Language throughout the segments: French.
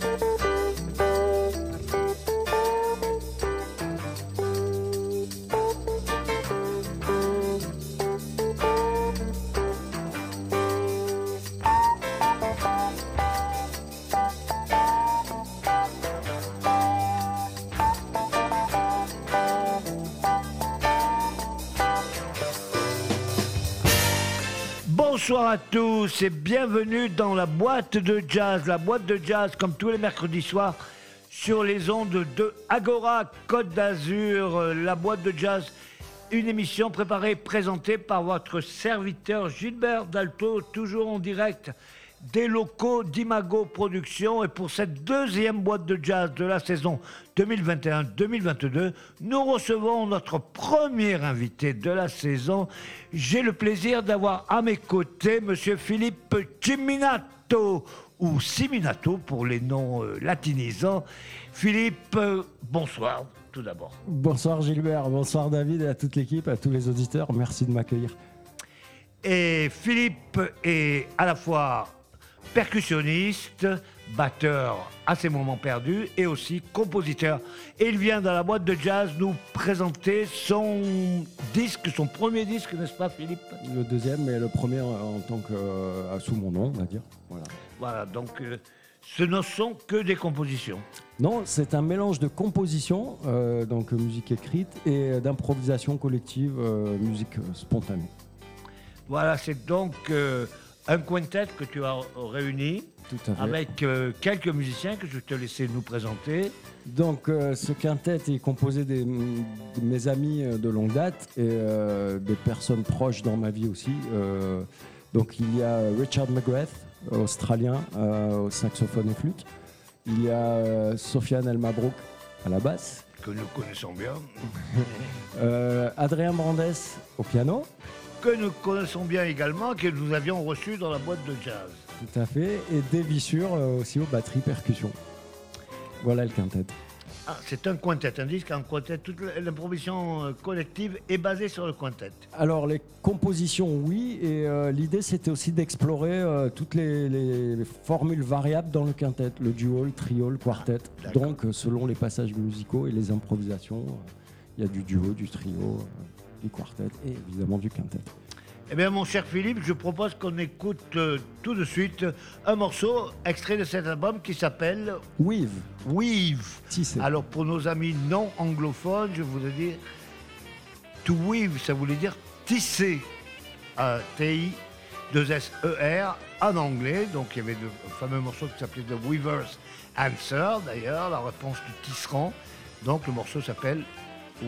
Bonsoir à tous et bienvenue dans la boîte de jazz. La boîte de jazz, comme tous les mercredis soirs, sur les ondes de Agora Côte d'Azur. Euh, La boîte de jazz, une émission préparée présentée par votre serviteur Gilbert Dalto, toujours en direct des locaux d'Imago Productions. Et pour cette deuxième boîte de jazz de la saison 2021-2022, nous recevons notre premier invité de la saison. J'ai le plaisir d'avoir à mes côtés Monsieur Philippe Ciminato ou Siminato pour les noms euh, latinisants. Philippe, euh, bonsoir tout d'abord. Bonsoir Gilbert, bonsoir David et à toute l'équipe, à tous les auditeurs. Merci de m'accueillir. Et Philippe est à la fois percussionniste, batteur à ses moments perdus et aussi compositeur. Et il vient dans la boîte de jazz nous présenter son disque, son premier disque, n'est-ce pas Philippe? Le deuxième et le premier en tant que euh, sous mon nom, on va dire. Voilà. Voilà, donc euh, ce ne sont que des compositions. Non, c'est un mélange de composition, euh, donc musique écrite, et d'improvisation collective, musique spontanée. Voilà, c'est donc un quintet que tu as réuni avec euh, quelques musiciens que je te laisser nous présenter. Donc euh, ce quintet est composé des- de mes amis euh, de longue date et euh, des personnes proches dans ma vie aussi. Donc il y a Richard McGrath, australien, au saxophone et flûte. Il y a Sofiane El Mabrouk à la basse. que nous connaissons bien, Adrien Brandes au piano. Que nous connaissons bien également, que nous avions reçu dans la boîte de jazz. Tout à fait. Et Davy Sur euh, aussi aux batteries percussion. Voilà le quintet. Ah, c'est un quintet, un disque en quintet. Toute l'improvisation euh, collective est basée sur le quintet. Alors les compositions, oui, et euh, l'idée c'était aussi d'explorer euh, toutes les, les- les formules variables dans le quintet, le duo, le trio, le quartet. d'accord. Donc selon les passages musicaux et les improvisations, euh, il y a du duo, du trio, du quartet et évidemment du quintet. Eh bien, mon cher Philippe, je propose qu'on écoute euh, tout de suite un morceau extrait de cet album qui s'appelle Weave, Weave. tissé. Alors, pour nos amis non anglophones, je voudrais dire to weave, ça voulait dire tisser. Euh, T-I, 2 S-E-R, en anglais. Donc, il y avait le fameux morceau qui s'appelait The Weaver's Answer, d'ailleurs, la réponse du tisserand. Donc, le morceau s'appelle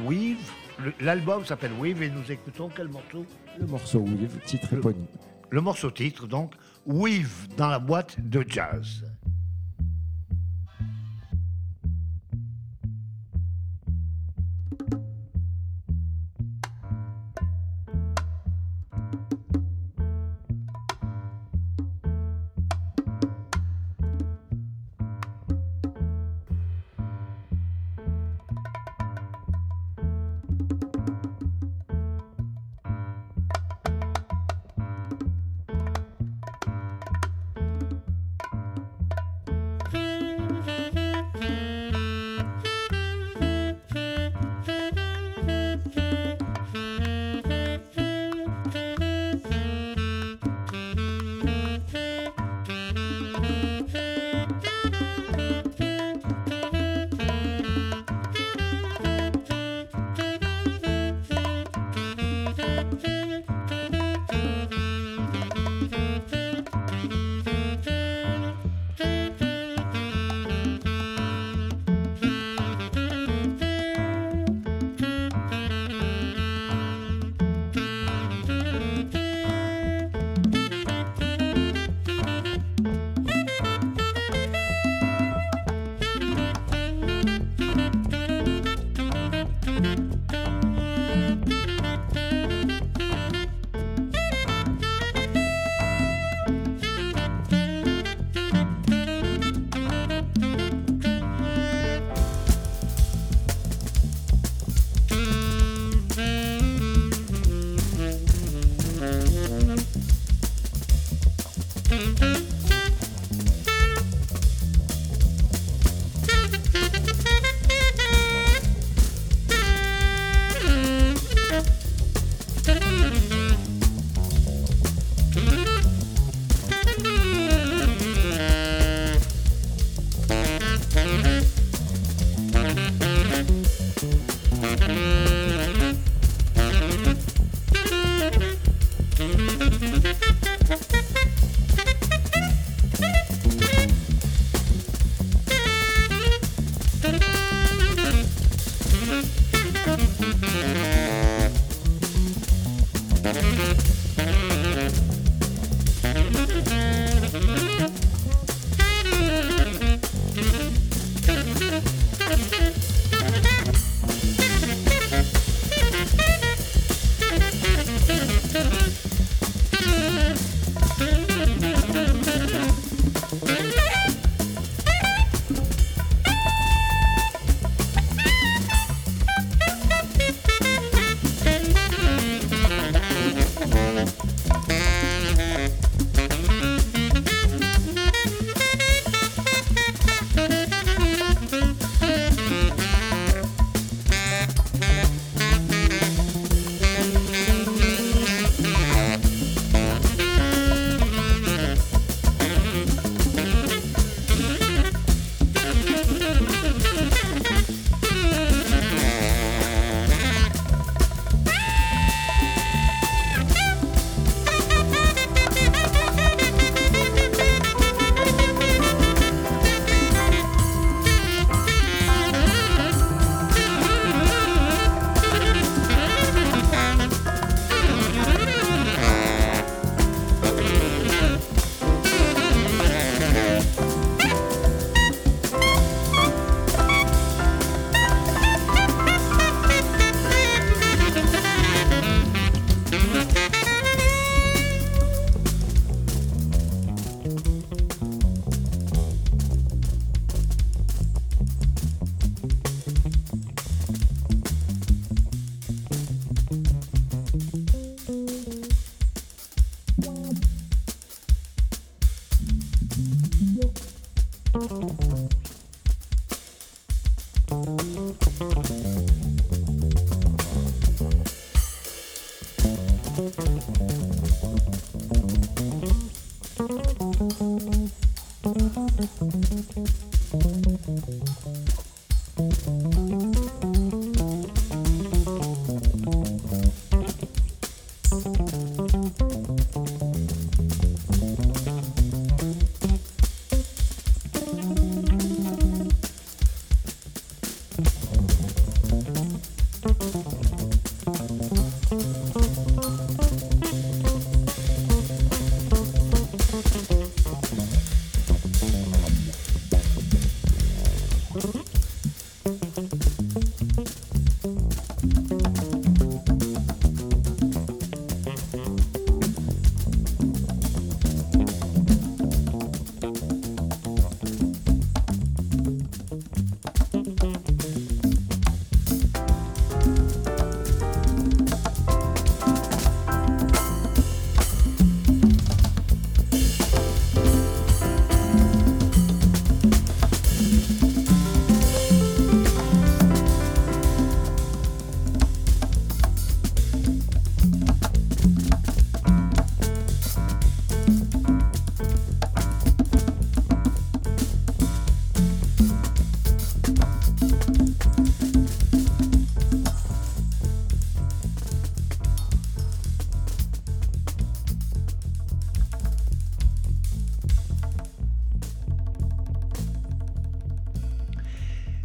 Weave. Le- L'album s'appelle Weave et nous écoutons quel morceau Le morceau Weave, titre Le- éponyme. Le morceau titre, donc, Weave dans la boîte de jazz.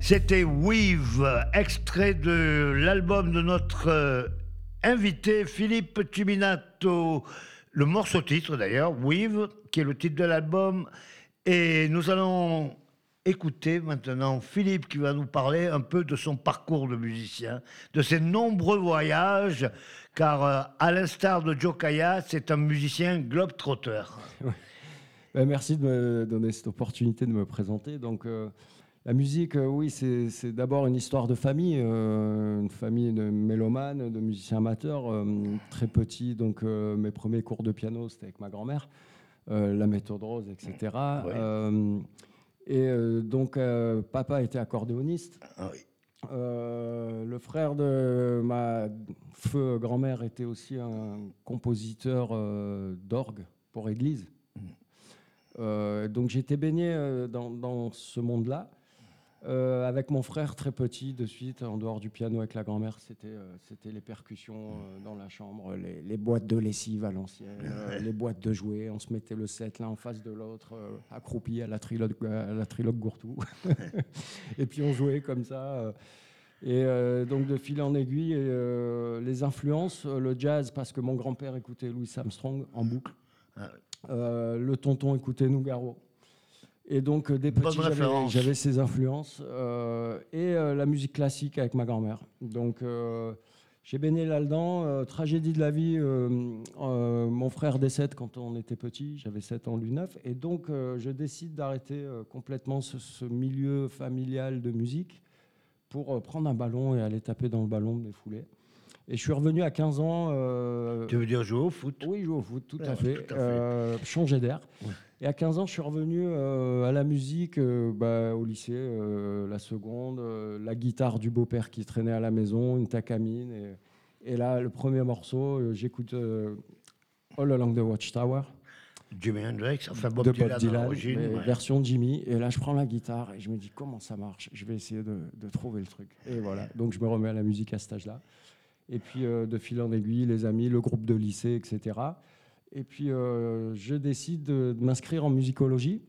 C'était Weave, extrait de l'album de notre euh, invité Philippe Tuminato. Le morceau titre d'ailleurs, Weave, qui est le titre de l'album. Et nous allons écouter maintenant Philippe qui va nous parler un peu de son parcours de musicien, de ses nombreux voyages, car euh, à l'instar de Joe Kaya, c'est un musicien globe-trotter. Ben, merci de me donner cette opportunité de me présenter. Donc, euh, la musique, euh, oui, c'est d'abord une histoire de famille, euh, une famille de mélomanes, de musiciens amateurs. Euh, très petit, donc mes premiers cours de piano, c'était avec ma grand-mère, la méthode rose, etc. et donc, papa était accordéoniste. Ah le frère de ma feu grand-mère était aussi un compositeur d'orgue pour église. Mm. donc j'étais baigné dans ce monde-là. Euh, avec mon frère très petit, de suite, en dehors du piano avec la grand-mère, c'était euh, c'était les percussions euh, dans la chambre, les, boîtes de lessive à l'ancienne, les boîtes de jouets. On se mettait le set l'un en face de l'autre, accroupi à la trilogue, à la trilogue Gourtou. et puis on jouait comme ça. et donc de fil en aiguille, les influences, le jazz, parce que mon grand-père écoutait Louis Armstrong en boucle. Ah le tonton écoutait Nougaro. Et donc, euh, des petits, j'avais ces influences. Euh, et euh, la musique classique avec ma grand-mère. Donc, j'ai baigné là-dedans. tragédie de la vie, mon frère décède quand on était petit. J'avais 7 ans, lui 9. Et donc, je décide d'arrêter complètement ce, milieu familial de musique pour prendre un ballon et aller taper dans le ballon, me défouler. Et je suis revenu à 15 ans. tu veux dire jouer au foot? Oui, jouer au foot, tout à fait. changer d'air. Et à 15 ans, je suis revenu euh, à la musique, euh, bah, au lycée, euh, la seconde, la guitare du beau-père qui traînait à la maison, une takamine. Et, et là, le premier morceau, j'écoute All Along the Watchtower. Jimi Hendrix, enfin Bob, de Bob Dylan, version Jimmy. Et là, je prends la guitare et je me dis comment ça marche? Je vais essayer de, de trouver le truc. Et voilà. Donc, je me remets à la musique à cet âge-là. Et puis, de fil en aiguille, les amis, le groupe de lycée, etc. Et puis, euh, je décide de, m'inscrire en musicologie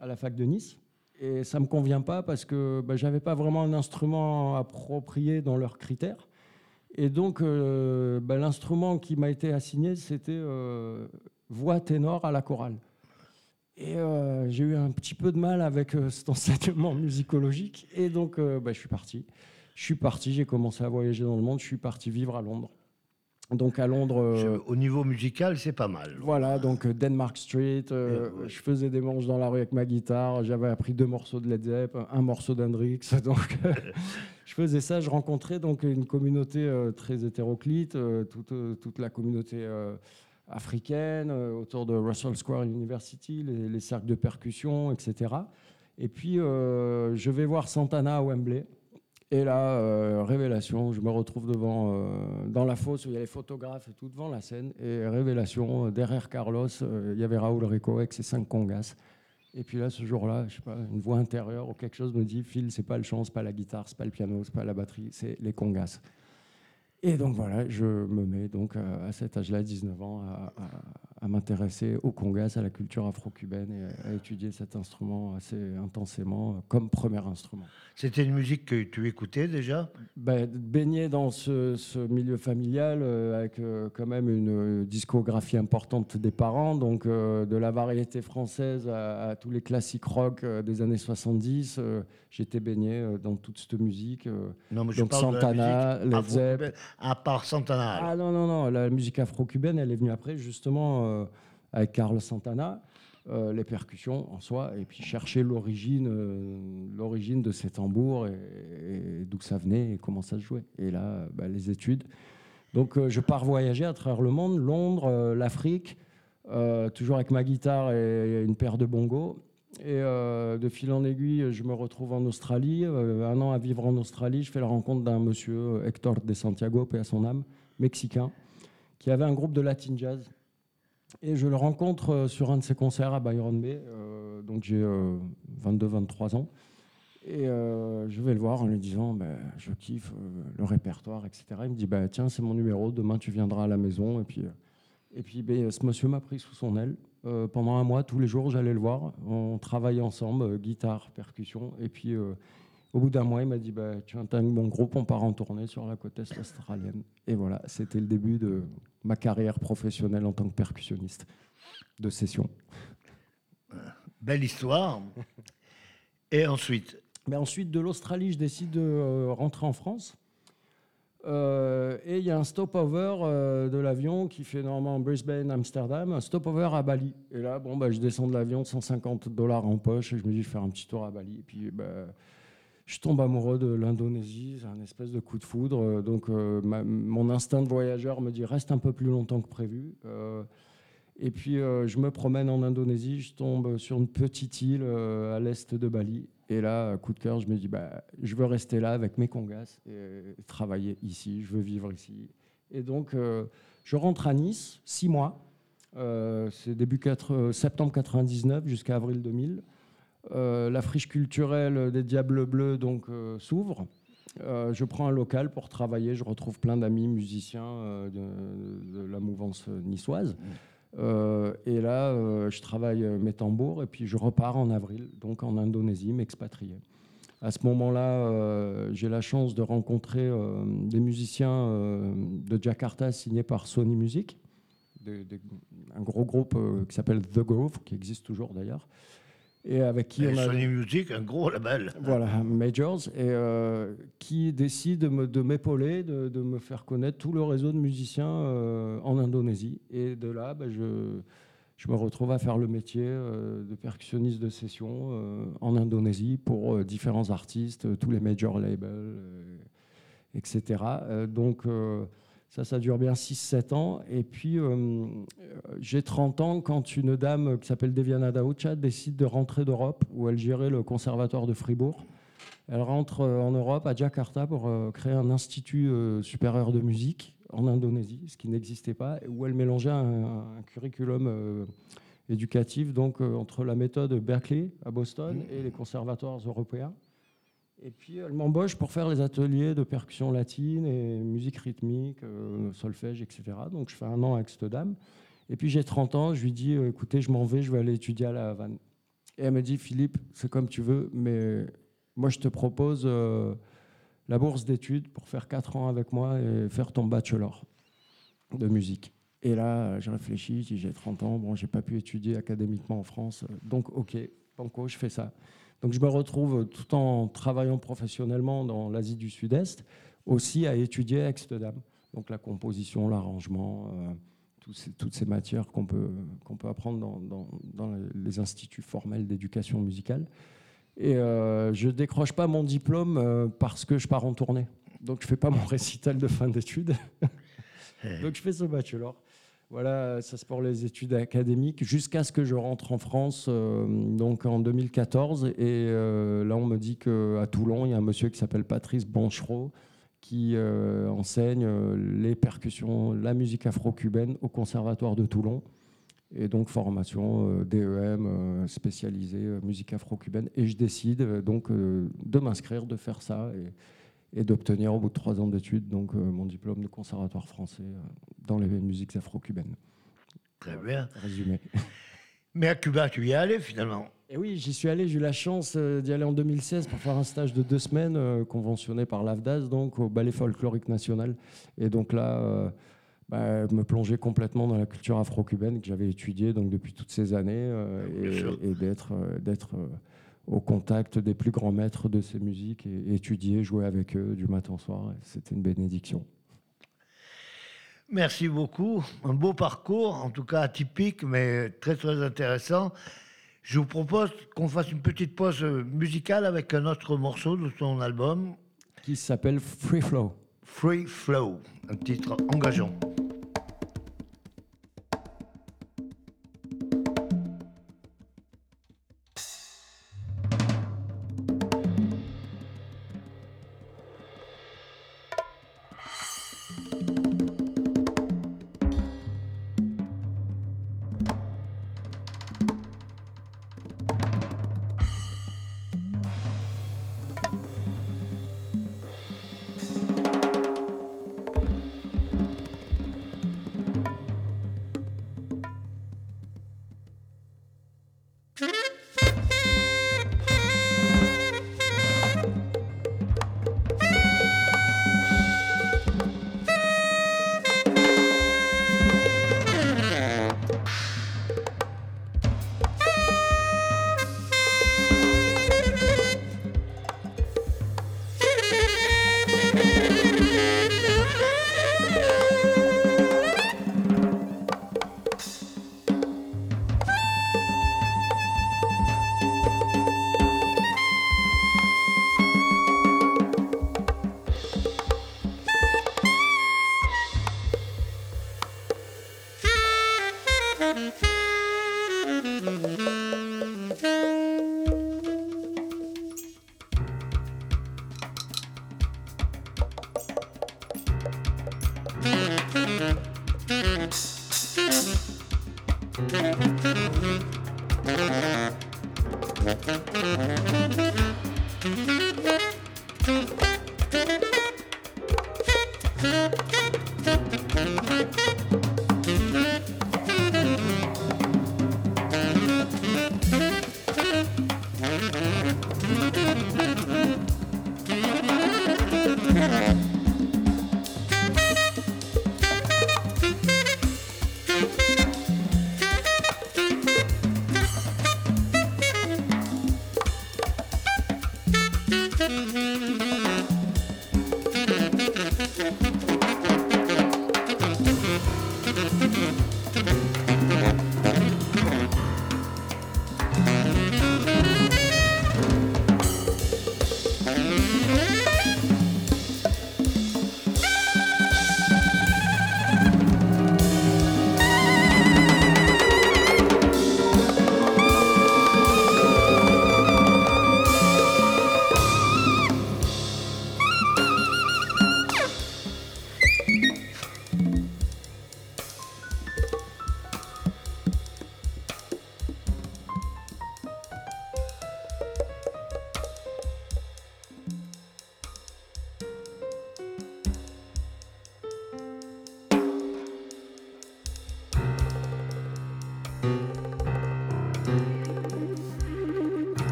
à la fac de Nice. Et ça ne me convient pas parce que bah, je n'avais pas vraiment un instrument approprié dans leurs critères. Et donc, euh, bah, l'instrument qui m'a été assigné, c'était euh, voix ténor à la chorale. Et j'ai eu un petit peu de mal avec cet enseignement musicologique. Et donc, bah, je suis parti. Je suis parti, j'ai commencé à voyager dans le monde. Je suis parti vivre à Londres. Donc à Londres. Euh, au niveau musical, c'est pas mal. Voilà, donc euh, Denmark Street. Euh, je faisais des manches dans la rue avec ma guitare. J'avais appris deux morceaux de Led Zepp, un morceau d'Hendrix. Donc je faisais ça. Je rencontrais donc une communauté très hétéroclite, toute, toute, la communauté africaine autour de Russell Square University, les, les, cercles de percussion, etc. Et puis je vais voir Santana à Wembley. Et là, euh, révélation, je me retrouve devant, euh, dans la fosse où il y a les photographes et tout, devant la scène. Et révélation, euh, derrière Carlos, il y avait Raoul Rico avec ses cinq congas. Et puis là, ce jour-là, je sais pas, une voix intérieure ou quelque chose me dit Phil, c'est pas le chant, c'est pas la guitare, c'est pas le piano, c'est pas la batterie, c'est les congas. Et donc voilà, je me mets donc à cet âge-là, 19 ans, à, à m'intéresser au congas, à la culture afro-cubaine et à étudier cet instrument assez intensément comme premier instrument. C'était une musique que tu écoutais déjà? Ben, Baigné dans ce, milieu familial euh, avec euh, quand même une discographie importante des parents, donc euh, de la variété française à, tous les classiques rock des années 70, j'étais baigné dans toute cette musique. non, mais je donc Santana, Led Zepp. À part Santana. Ah non, non, non, la musique afro-cubaine, elle est venue après justement euh, avec Carl Santana, euh, les percussions en soi, et puis chercher l'origine, euh, l'origine de ces tambours et, d'où ça venait et comment ça se jouait. Et là, bah, les études. Donc, je pars voyager à travers le monde, Londres, l'Afrique, toujours avec ma guitare et une paire de bongos. Et de fil en aiguille, je me retrouve en Australie. un an à vivre en Australie, je fais la rencontre d'un monsieur, Hector de Santiago, paix à son âme, mexicain, qui avait un groupe de latin jazz et je le rencontre euh, sur un de ses concerts à Byron Bay. Euh, donc j'ai 22-23 euh, ans. Et je vais le voir en lui disant bah, Je kiffe le répertoire, etc. Il me dit bah, Tiens, c'est mon numéro, demain tu viendras à la maison. Et puis, et puis bah, ce monsieur m'a pris sous son aile. Pendant un mois, tous les jours, j'allais le voir. On travaillait ensemble, guitare, percussion. Et puis au bout d'un mois, il m'a dit bah, Tu intègres mon groupe, on part en tournée sur la côte est australienne. Et voilà, c'était le début de ma carrière professionnelle en tant que percussionniste de session. Belle histoire. Et ensuite? Ben Ensuite, de l'Australie, je décide de euh, rentrer en France. Euh, et il y a un stopover euh, de l'avion qui fait normalement Brisbane, Amsterdam, un stopover à Bali. Et là, bon, bah, je descends de l'avion, 150 dollars en poche, et je me dis, je vais faire un petit tour à Bali. Et puis, bah, je tombe amoureux de l'Indonésie, c'est un espèce de coup de foudre. Donc, euh, mon instinct de voyageur me dit reste un peu plus longtemps que prévu. Euh, et puis, je me promène en Indonésie, je tombe sur une petite île à l'est de Bali. Et là, coup de cœur, je me dis bah, je veux rester là avec mes congas et travailler ici, je veux vivre ici. Et donc, je rentre à Nice, six mois. c'est début 4, septembre 99 jusqu'à avril 2000. Euh, la friche culturelle des Diables Bleus donc euh, s'ouvre. Euh, je prends un local pour travailler. Je retrouve plein d'amis musiciens de, la mouvance niçoise. Et là, je travaille mes tambours et puis je repars en avril, donc en Indonésie, m'expatrier. À ce moment-là, j'ai la chance de rencontrer des musiciens de Jakarta signés par Sony Music, un gros groupe qui s'appelle The Grove, qui existe toujours d'ailleurs et avec qui on a Sony Music, un gros label. Voilà, Majors, et euh, qui décide de m'épauler, de, de, me faire connaître tout le réseau de musiciens euh, en Indonésie. Et de là, bah, je, je, me retrouve à faire le métier euh, de percussionniste de session en Indonésie pour différents artistes, tous les major labels, etc. donc ça, ça dure bien 6-7 ans. Et puis, euh, j'ai 30 ans quand une dame qui s'appelle Deviana Daoucha décide de rentrer d'Europe, où elle gérait le conservatoire de Fribourg. Elle rentre euh, en Europe, à Jakarta, pour euh, créer un institut supérieur de musique en Indonésie, ce qui n'existait pas, où elle mélangeait un, curriculum éducatif donc, entre la méthode Berkeley à Boston mmh. et les conservatoires européens. Et puis elle m'embauche pour faire les ateliers de percussion latine et musique rythmique, euh, solfège, etc. Donc je fais un an avec cette dame. Et puis j'ai 30 ans, je lui dis euh, écoutez, je m'en vais, je vais aller étudier à La Havane. Et elle me dit Philippe, c'est comme tu veux, mais moi je te propose euh, la bourse d'études pour faire 4 ans avec moi et faire ton bachelor de musique. Et là, je réfléchis, j'ai 30 ans, bon, j'ai pas pu étudier académiquement en France, donc ok, banco, je fais ça. Donc je me retrouve tout en travaillant professionnellement dans l'Asie du Sud-Est, aussi à étudier cette dame. Donc la composition, l'arrangement, euh, toutes ces matières qu'on peut, qu'on peut apprendre dans, dans, les instituts formels d'éducation musicale. Et euh, je ne décroche pas mon diplôme euh, parce que je pars en tournée. Donc je ne fais pas mon récital de fin d'études. Donc je fais ce bachelor. Voilà, ça c'est pour les études académiques, jusqu'à ce que je rentre en France, euh, donc en 2014. Et euh, là, on me dit qu'à Toulon, il y a un monsieur qui s'appelle Patrice Banchereau qui euh, enseigne les percussions, la musique afro-cubaine au Conservatoire de Toulon. Et donc, formation DEM spécialisée musique afro-cubaine. Et je décide donc de m'inscrire, de faire ça. Et d'obtenir au bout de trois ans d'études donc euh, mon diplôme de conservatoire français euh, dans les musiques afro-cubaines. Très bien. Résumé. Mais à Cuba, tu y es allé finalement? Et oui, j'y suis allé. J'ai eu la chance euh, d'y aller en 2016 pour faire un stage de deux semaines conventionné par l'AFDAS, donc au Ballet folklorique national. Et donc là, bah, me plonger complètement dans la culture afro-cubaine que j'avais étudiée donc depuis toutes ces années et, et d'être d'être au contact des plus grands maîtres de ces musiques et étudier, jouer avec eux du matin au soir. C'était une bénédiction. Merci beaucoup. Un beau parcours, en tout cas atypique, mais très très intéressant. Je vous propose qu'on fasse une petite pause musicale avec un autre morceau de son album. Qui s'appelle Free Flow. Free Flow, un titre engageant.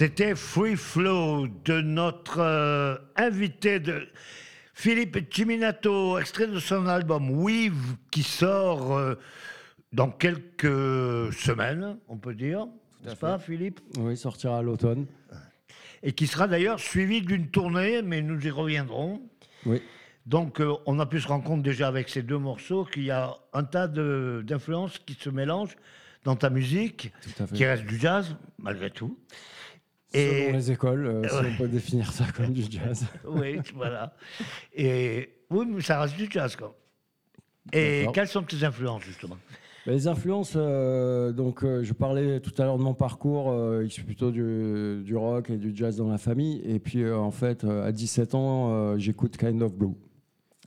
C'était Free Flow de notre euh, invité de Philippe Ciminato, extrait de son album Weave qui sort euh, dans quelques semaines, on peut dire. N'est-ce pas, Philippe? Oui, sortira à l'automne. Et qui sera d'ailleurs suivi d'une tournée, mais nous y reviendrons. Oui. Donc, euh, on a pu se rendre compte déjà avec ces deux morceaux qu'il y a un tas d'influences qui se mélangent dans ta musique, qui reste du jazz, malgré tout. Selon les écoles, euh, si Ouais. on peut définir ça comme du jazz. Oui, voilà. Et oui, mais ça reste du jazz, quoi. Et quelles sont tes influences, justement? Bah, Les influences, euh, donc euh, je parlais tout à l'heure de mon parcours, euh, issu plutôt du, du rock et du jazz dans la famille. Et puis euh, en fait, à 17 ans, j'écoute Kind of Blue.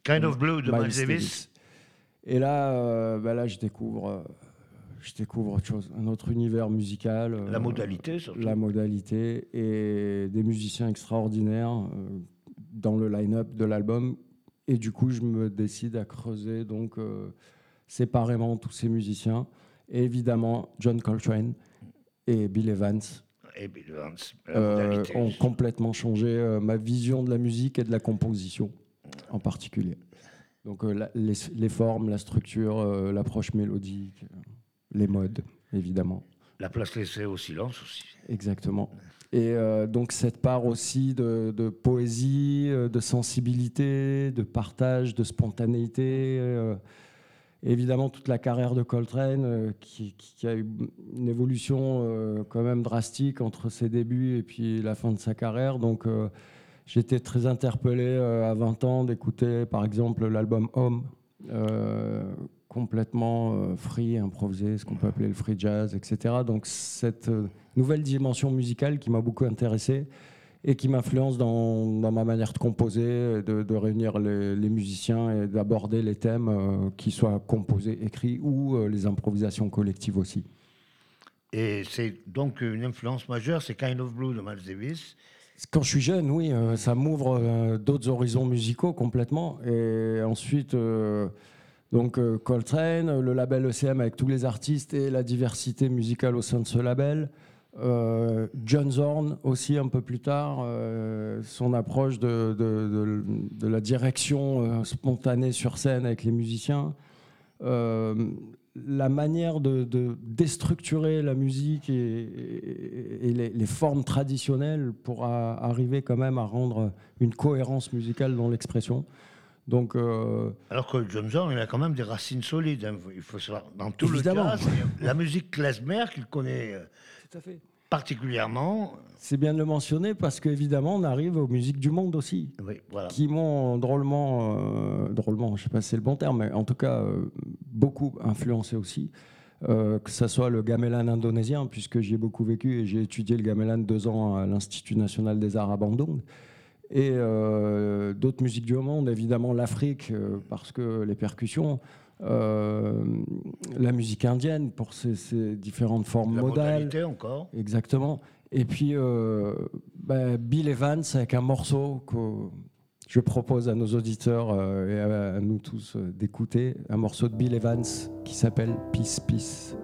Kind of Blue de Miles Davis. Et là, bah là je, découvre, je découvre autre chose, un autre univers musical. euh, La modalité, surtout. La modalité et des musiciens extraordinaires euh, dans le line-up de l'album. Et du coup, je me décide à creuser donc euh, séparément tous ces musiciens. Et évidemment, John Coltrane et Bill Evans Et Bill Evans, euh, ont complètement changé euh, ma vision de la musique et de la composition en particulier. Donc euh, la- les, les formes, la structure, l'approche mélodique, les modes, évidemment. La place laissée au silence aussi. Exactement. Et euh, donc cette part aussi de, de poésie, euh, de sensibilité, de partage, de spontanéité. euh, évidemment toute la carrière de Coltrane euh, qui, a eu une évolution quand même drastique entre ses débuts et puis la fin de sa carrière. Donc j'étais très interpellé à 20 ans d'écouter par exemple l'album Home. Complètement euh, free, improvisé, ce qu'on peut appeler le free jazz, etc. Donc cette euh, nouvelle dimension musicale qui m'a beaucoup intéressé et qui m'influence dans, dans ma manière de composer, de, de réunir les, les musiciens et d'aborder les thèmes, euh, qui soient composés, écrits ou euh, les improvisations collectives aussi. Et c'est donc une influence majeure, c'est Kind of Blue de Miles Davis. Quand je suis jeune, oui, euh, ça m'ouvre d'autres horizons musicaux complètement. Et ensuite, donc euh, Coltrane, le label ECM avec tous les artistes et la diversité musicale au sein de ce label. Euh, John Zorn aussi un peu plus tard, euh, son approche de, la direction euh, spontanée sur scène avec les musiciens. Euh, la manière de, déstructurer la musique et, les, formes traditionnelles pour arriver quand même à rendre une cohérence musicale dans l'expression. Donc, euh, Alors que John Zorn, il a quand même des racines solides. hein. Il faut savoir, dans tout Évidemment. le jazz, la musique klezmer qu'il connaît euh, Tout à fait. particulièrement. C'est bien de le mentionner parce qu'évidemment, on arrive aux musiques du monde aussi. Oui, voilà. Qui m'ont drôlement, euh, drôlement, je sais pas si c'est le bon terme, mais en tout cas, euh, beaucoup influencé aussi. Euh, que ce soit le gamelan indonésien, puisque j'y ai beaucoup vécu et j'ai étudié le gamelan deux ans à l'Institut national des arts à Bandung. Et euh, d'autres musiques du monde, évidemment l'Afrique, euh, parce que les percussions, euh, la musique indienne pour ses, ses différentes formes La modales. modalité encore. Exactement. Et puis euh, bah, Bill Evans avec un morceau que je propose à nos auditeurs et à, à nous tous d'écouter, un morceau de Bill Evans qui s'appelle Peace Peace.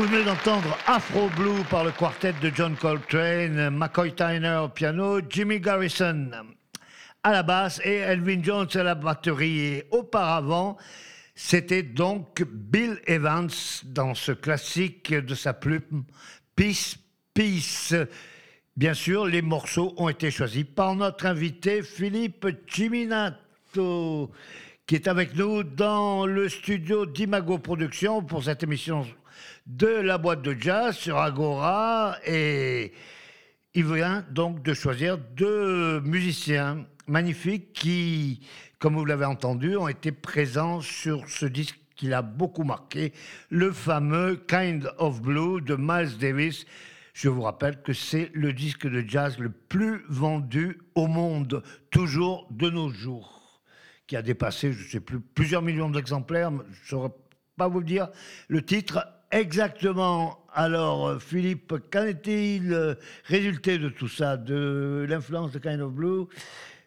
Vous venez d'entendre Afro Blue par le quartet de John Coltrane, McCoy Tyner au piano, Jimmy Garrison à la basse et Elvin Jones à la batterie. Et auparavant, c'était donc Bill Evans dans ce classique de sa plume, Peace, Peace. Bien sûr, les morceaux ont été choisis par notre invité Philippe Ciminato, qui est avec nous dans le studio d'Imago Productions pour cette émission de la boîte de jazz sur Agora. Et il vient donc de choisir deux musiciens magnifiques qui, comme vous l'avez entendu, ont été présents sur ce disque qu'il a beaucoup marqué, le fameux Kind of Blue de Miles Davis. Je vous rappelle que c'est le disque de jazz le plus vendu au monde, toujours de nos jours, qui a dépassé, je ne sais plus, plusieurs millions d'exemplaires. Je ne saurais pas vous dire le titre exactement. Alors, Philippe, qu'en est-il euh, résulté de tout ça, de l'influence de Kind of Blue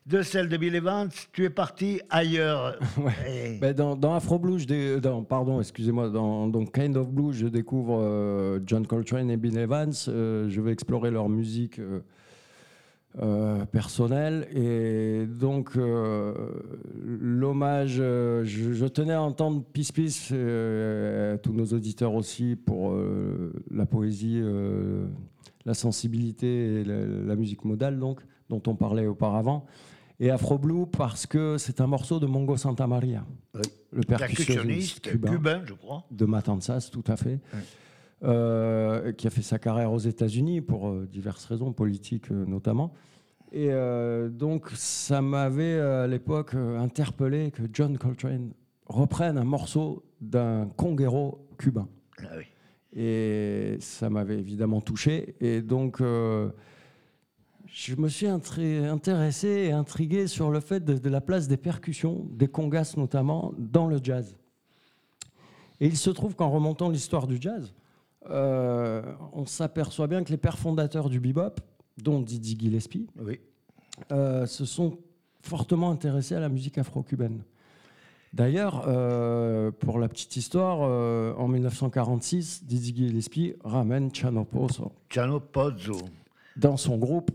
de celle de Bill Evans, tu es parti ailleurs. Ouais. Ben, dans, dans, Afro Blue, je dans, pardon, excusez-moi, dans, Kind of Blue, je découvre euh, John Coltrane et Bill Evans. Euh, je vais explorer leur musique euh, personnelle. Et donc, l'hommage, je, je, tenais à entendre Peace Peace, à tous nos auditeurs aussi, pour la poésie, la sensibilité et la, la, musique modale, donc, dont on parlait auparavant et Afro Blue parce que c'est un morceau de Mongo Santa Maria, le percussionniste cubain, je crois. De Matanzas, tout à fait. Euh, qui a fait sa carrière aux États-Unis pour euh, diverses raisons, politiques euh, notamment. Et donc, ça m'avait à l'époque interpellé que John Coltrane reprenne un morceau d'un conguero cubain. Ah et ça m'avait évidemment touché. Et donc, je me suis intéressé et intrigué sur le fait de, la place des percussions, des congas notamment, dans le jazz. Et il se trouve qu'en remontant l'histoire du jazz, on s'aperçoit bien que les pères fondateurs du bebop, dont Didi Gillespie, euh, se sont fortement intéressés à la musique afro-cubaine. D'ailleurs, euh, pour la petite histoire, en 1946, Didi Gillespie ramène Chano Pozzo. Chano Pozzo. Dans son groupe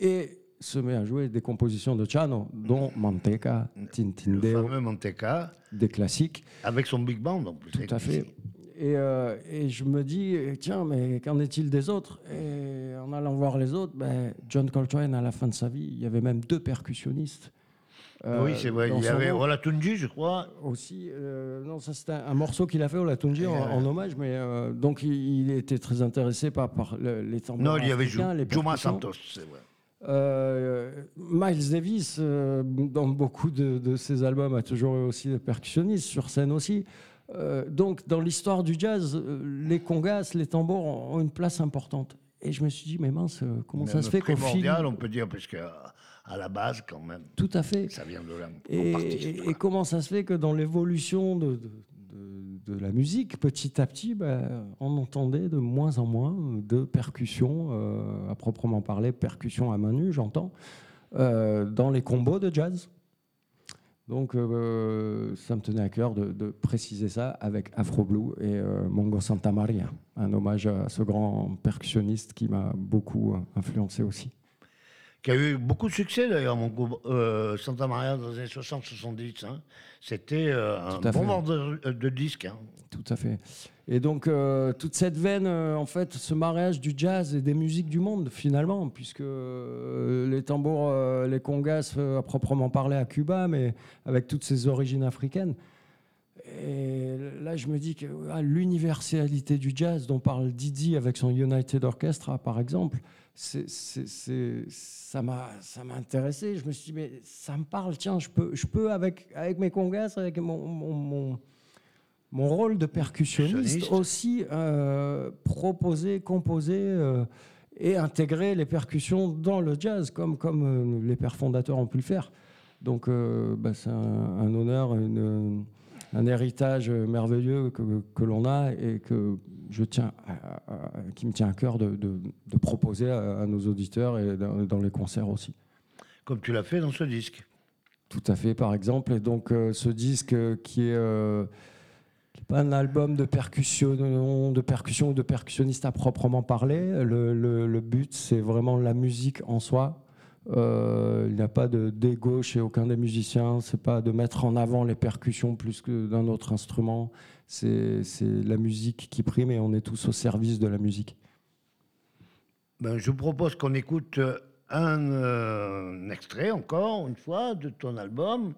et se met à jouer des compositions de Chano, dont Manteca, Tintindeo. Le fameux Manteca. Des classiques. Avec son big band en plus. Tout à fait. Et, euh, et, je me dis, tiens, mais qu'en est-il des autres? Et en allant voir les autres, ben, John Coltrane, à la fin de sa vie, il y avait même deux percussionnistes. Euh, oui, c'est vrai. Il y avait Olatunji, je crois. Aussi. Euh, non, ça c'était un, morceau qu'il a fait, Olatunji, en, en hommage. Mais donc, il, était très intéressé par, par les tambours. Non, il y avait Juma Santos, c'est vrai. Euh, Miles Davis, euh, dans beaucoup de, ses albums, a toujours aussi des percussionnistes, sur scène aussi. Euh, donc, dans l'histoire du jazz, les congas, les tambours ont une place importante. Et je me suis dit, mais mince, comment ça se fait qu'au final. on peut dire, puisque à la base, quand même. Tout à fait. Ça vient de là. Et, et, comment ça se fait que dans l'évolution de, de la musique, petit à petit, ben, on entendait de moins en moins de percussions, euh, à proprement parler, percussions à main nue, j'entends, euh, dans les combos de jazz. Donc, euh, ça me tenait à cœur de, de, préciser ça avec Afro Blue et Mongo Santa Maria, un hommage à ce grand percussionniste qui m'a beaucoup influencé aussi qui a eu beaucoup de succès d'ailleurs, mon groupe euh, Santa Maria dans les années 60-70. Hein. C'était euh, un bon vendeur de, disques. Hein. Tout à fait. Et donc, euh, toute cette veine, en fait, ce mariage du jazz et des musiques du monde, finalement, puisque les tambours, les congas, à proprement parler à Cuba, mais avec toutes ses origines africaines. Et là, je me dis que ah, l'universalité du jazz dont parle Didi avec son United Orchestra, par exemple, ça m'a ça m'a intéressé. Je me suis dit, mais ça me parle, tiens, je peux, je peux avec, avec mes congas, avec mon, rôle de percussionniste aussi euh, proposer, composer euh, et intégrer les percussions dans le jazz, comme, comme euh, les pères fondateurs ont pu le faire. Donc, bah, c'est un, un, honneur, une un héritage merveilleux que, que l'on a et que je tiens qui me tient à cœur de, de, proposer à, nos auditeurs et dans, les concerts aussi. Comme tu l'as fait dans ce disque. Tout à fait, par exemple. Et donc, euh, ce disque qui est, euh, un album de percussion, de percussion ou de percussionniste à proprement parler. Le, but, c'est vraiment la musique en soi. Euh, il n'y a pas de d'ego chez aucun des musiciens. C'est pas de mettre en avant les percussions plus que d'un autre instrument. C'est la musique qui prime et on est tous au service de la musique. Ben, je vous propose qu'on écoute euh, un, euh, un extrait encore, une fois, de ton album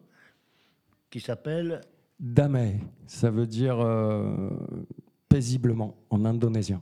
qui s'appelle Damai, ça veut dire euh, paisiblement en indonésien.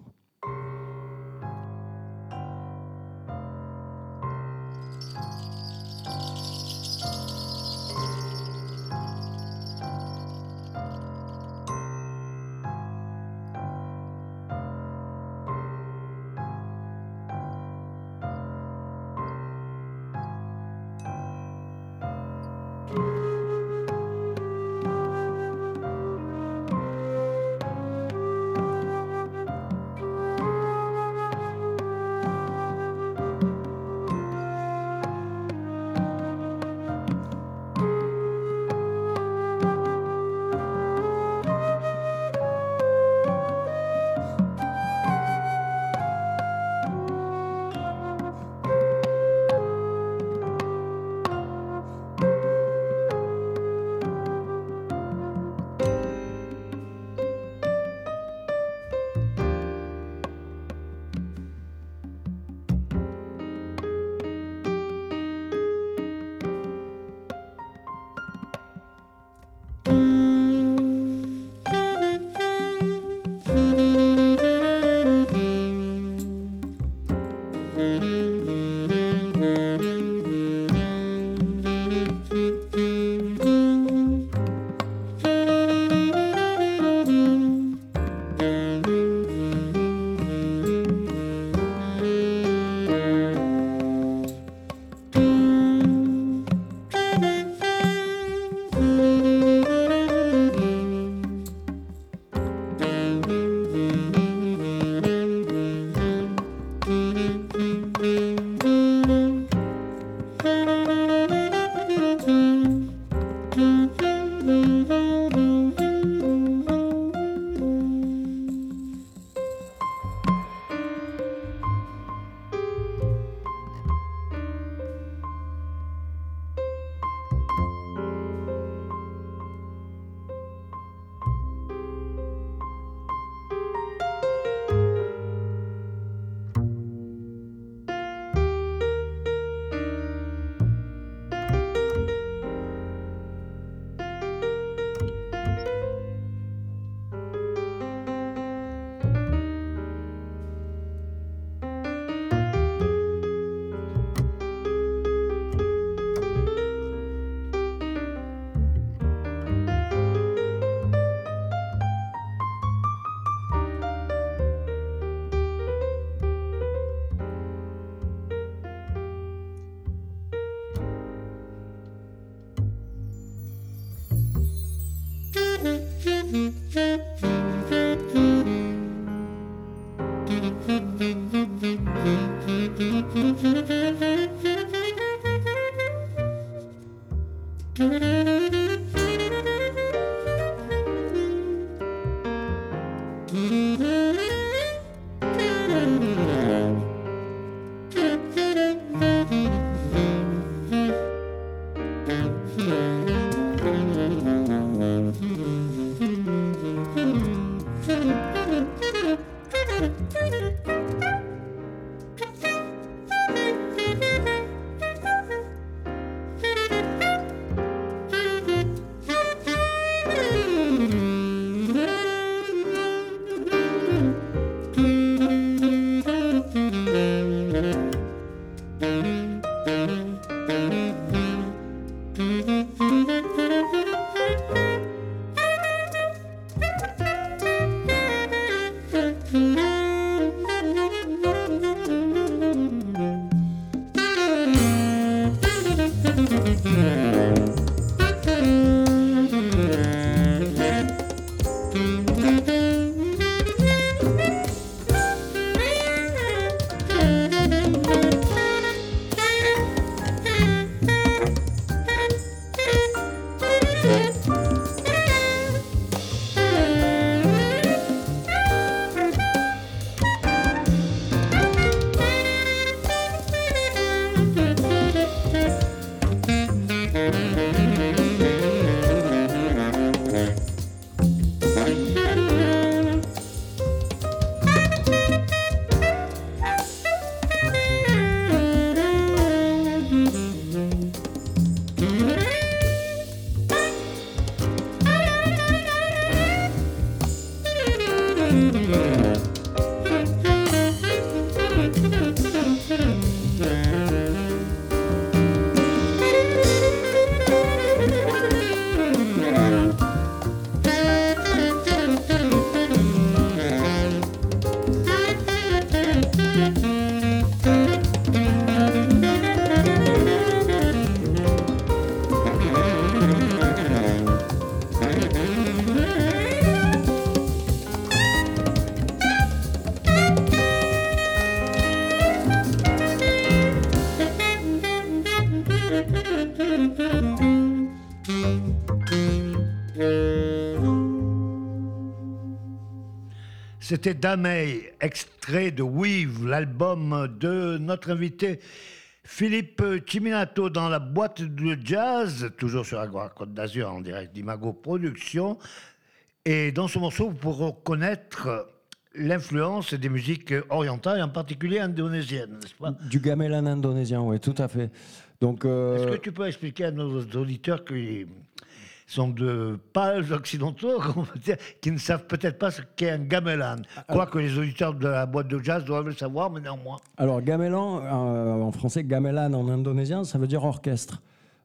C'était Damey, extrait de Weave, l'album de notre invité Philippe Chiminato dans la boîte de jazz, toujours sur Agora Côte d'Azur en direct d'Imago Productions. Et dans ce morceau, vous pourrez reconnaître l'influence des musiques orientales, en particulier indonésiennes, n'est-ce pas? Du gamelan indonésien, oui, tout à fait. Donc, euh, Est-ce que tu peux expliquer à nos auditeurs qui sont de pâles occidentaux, qui ne savent peut-être pas ce qu'est un gamelan Quoique les auditeurs de la boîte de jazz doivent le savoir, mais néanmoins. Alors, gamelan, euh, en français, gamelan en indonésien, ça veut dire orchestre.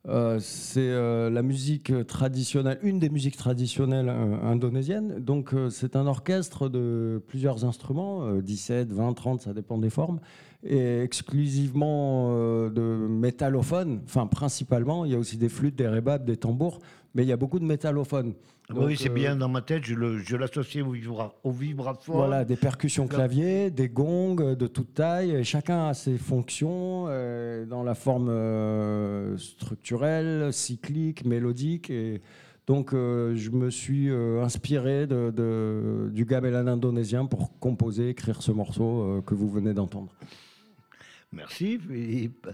Euh, c'est euh, la musique traditionnelle, une des musiques traditionnelles indonésiennes. Donc, c'est un orchestre de plusieurs instruments, euh, 17, 20, 30, ça dépend des formes, et exclusivement de métallophones, enfin, principalement. Il y a aussi des flûtes, des rébabs, des tambours, mais il y a beaucoup de métallophones. Ah oui, Donc, c'est euh, bien dans ma tête, je l'associe au, vibra, au vibraphone. Voilà, des percussions clavier, des gongs euh, de toute taille, et chacun a ses fonctions euh, dans la forme euh, structurelle, cyclique, mélodique. Et donc, euh, je me suis euh, inspiré de, de- du gamelan indonésien pour composer, écrire ce morceau euh, que vous venez d'entendre. Merci Philippe.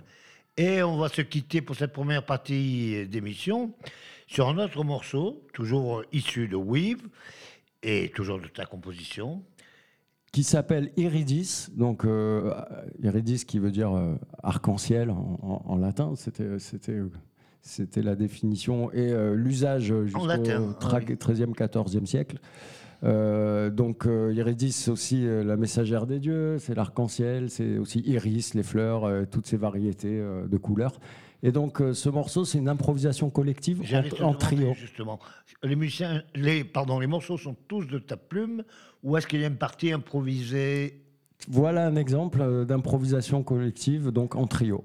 Et on va se quitter pour cette première partie d'émission sur un autre morceau, toujours issu de Weave et toujours de ta composition. Qui s'appelle Iridis, donc euh, Iridis qui veut dire euh, arc-en-ciel en, en- en latin, c'était c'était c'était la définition et euh, l'usage jusqu'au ah oui. 13e, 14e siècle. Donc Iridis, c'est aussi la messagère des dieux, c'est l'arc-en-ciel, c'est aussi iris, les fleurs, toutes ces variétés de couleurs. Et donc euh, ce morceau, c'est une improvisation collective en, trio. Justement, les musiciens, les, pardon, les morceaux sont tous de ta plume ou est-ce qu'il y a une partie improvisée? Voilà un exemple euh, d'improvisation collective, donc en trio.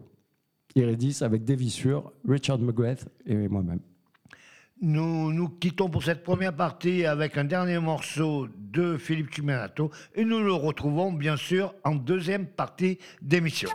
Iridis avec des vissures, Richard McGrath et moi-même. Nous nous quittons pour cette première partie avec un dernier morceau de Philippe Chimenato et nous le retrouvons bien sûr en deuxième partie d'émission.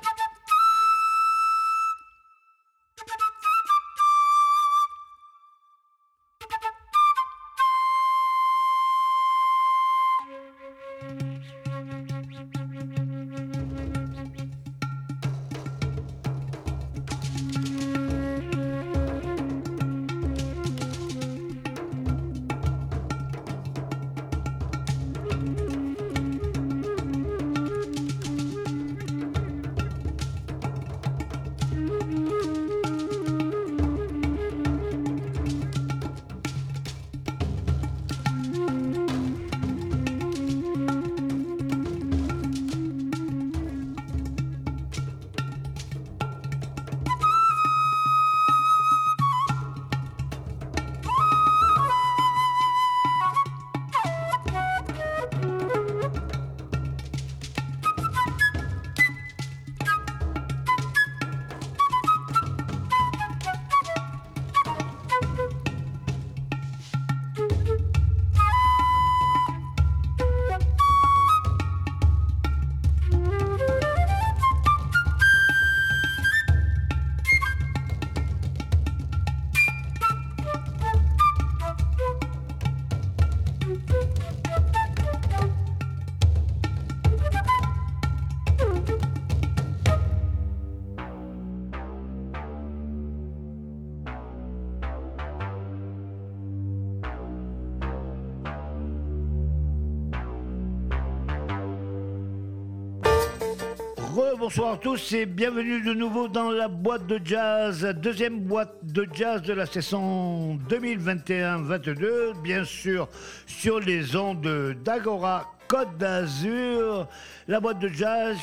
Tous et bienvenue de nouveau dans la boîte de jazz, deuxième boîte de jazz de la saison 2021-22, bien sûr sur les ondes d'Agora Côte d'Azur. La boîte de jazz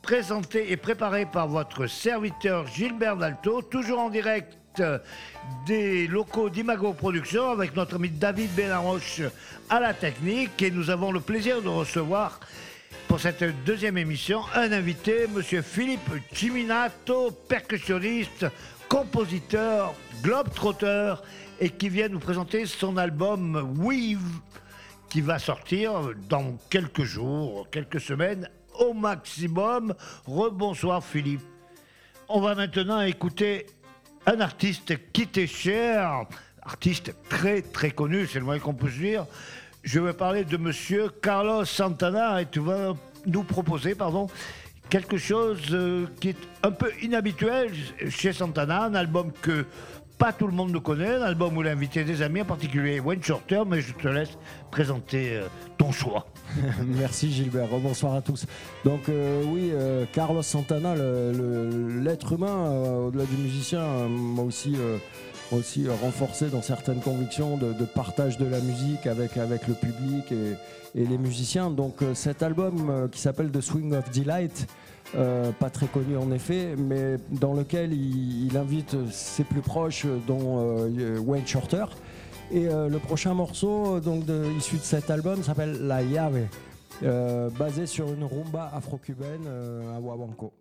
présenté et préparé par votre serviteur Gilbert Dalto, toujours en direct des locaux d'Imago Productions avec notre ami David Benaroche à la technique et nous avons le plaisir de recevoir pour cette deuxième émission un invité, monsieur Philippe Ciminato, percussionniste, compositeur, globe-trotteur et qui vient nous présenter son album Weave qui va sortir dans quelques jours, quelques semaines au maximum. Rebonsoir Philippe. On va maintenant écouter un artiste qui t'est cher, artiste très très connu, c'est le moins qu'on puisse dire. Je vais parler de monsieur Carlos Santana et tu vas nous proposer, pardon, quelque chose euh, qui est un peu inhabituel chez Santana, un album que pas tout le monde le connaît, un album où il des amis, en particulier Wayne Shorter, mais je te laisse présenter euh, ton choix. Merci Gilbert, bonsoir à tous. Donc euh, oui, Carlos Santana, l'être humain, au-delà du musicien, m'a aussi, aussi renforcé dans certaines convictions de, partage de la musique avec, avec le public et, les musiciens. Donc cet album qui s'appelle The Swing of Delight, euh, pas très connu en effet, mais dans lequel il, invite ses plus proches, dont euh, Wayne Shorter. Et euh, le prochain morceau, donc issu de cet album, s'appelle La Yave, basé sur une rumba afro-cubaine à Wabanco.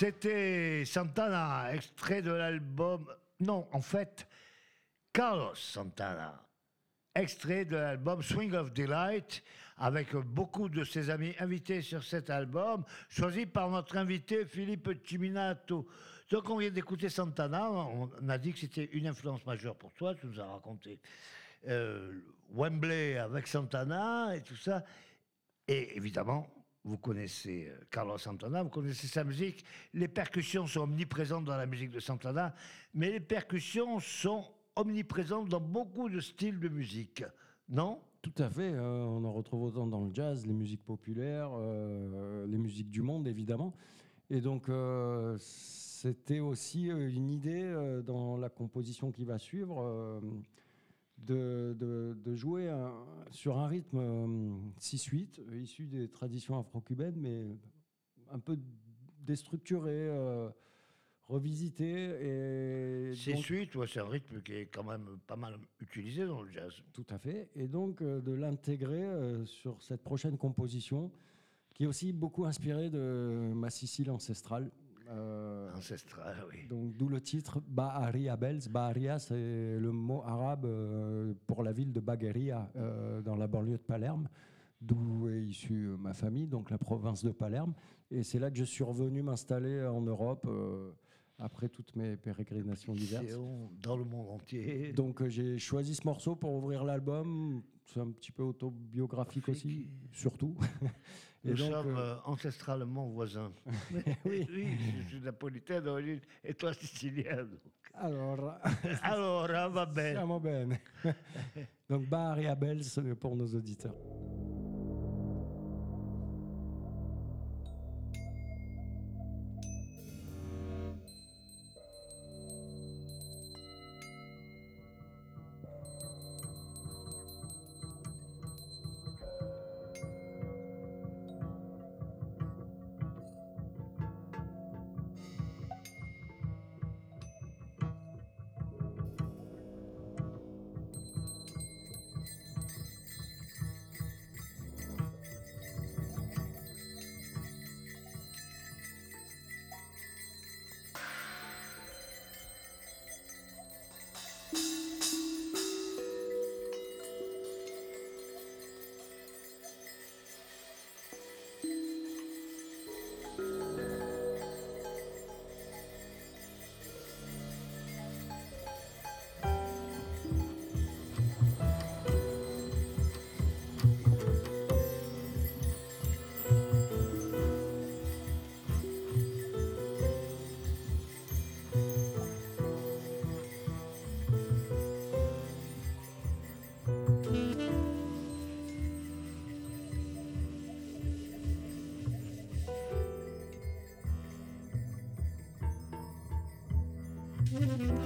C'était Santana, extrait de l'album. Non, en fait, Carlos Santana, extrait de l'album Swing of Delight, avec beaucoup de ses amis invités sur cet album, choisi par notre invité Philippe Ciminato. Donc on vient d'écouter Santana, on a dit que c'était une influence majeure pour toi, tu nous as raconté euh, Wembley avec Santana et tout ça. Et évidemment, vous connaissez euh, Carlos Santana, vous connaissez sa musique. Les percussions sont omniprésentes dans la musique de Santana, mais les percussions sont omniprésentes dans beaucoup de styles de musique, non? Tout à fait. Euh, on en retrouve autant dans le jazz, les musiques populaires, euh, les musiques du monde, évidemment. Et donc, c'était aussi une idée dans la composition qui va suivre de, jouer sur un rythme 6-8, euh, issu des traditions afro-cubaines, mais un peu déstructuré, euh, revisité. 6-8, c'est un rythme qui est quand même pas mal utilisé dans le jazz. Tout à fait. Et donc euh, de l'intégrer sur cette prochaine composition, qui est aussi beaucoup inspirée de ma Sicile ancestrale. Euh, Ancestral, oui. Donc d'où le titre Baharia Bells. Baharia, c'est le mot arabe euh, pour la ville de Bagheria, euh, dans la banlieue de Palerme, d'où est issue ma famille, donc la province de Palerme. Et c'est là que je suis revenu m'installer en Europe après toutes mes pérégrinations diverses. Dans le monde entier. Donc j'ai choisi ce morceau pour ouvrir l'album. C'est un petit peu autobiographique aussi, surtout. Nous sommes euh, euh, ancestralement voisins. oui. oui, je suis napolitain d'origine et toi sicilien. Donc. Alors, Alors, va bien. Siamo bene. donc, Bari à Bells pour nos auditeurs. Mm-hmm.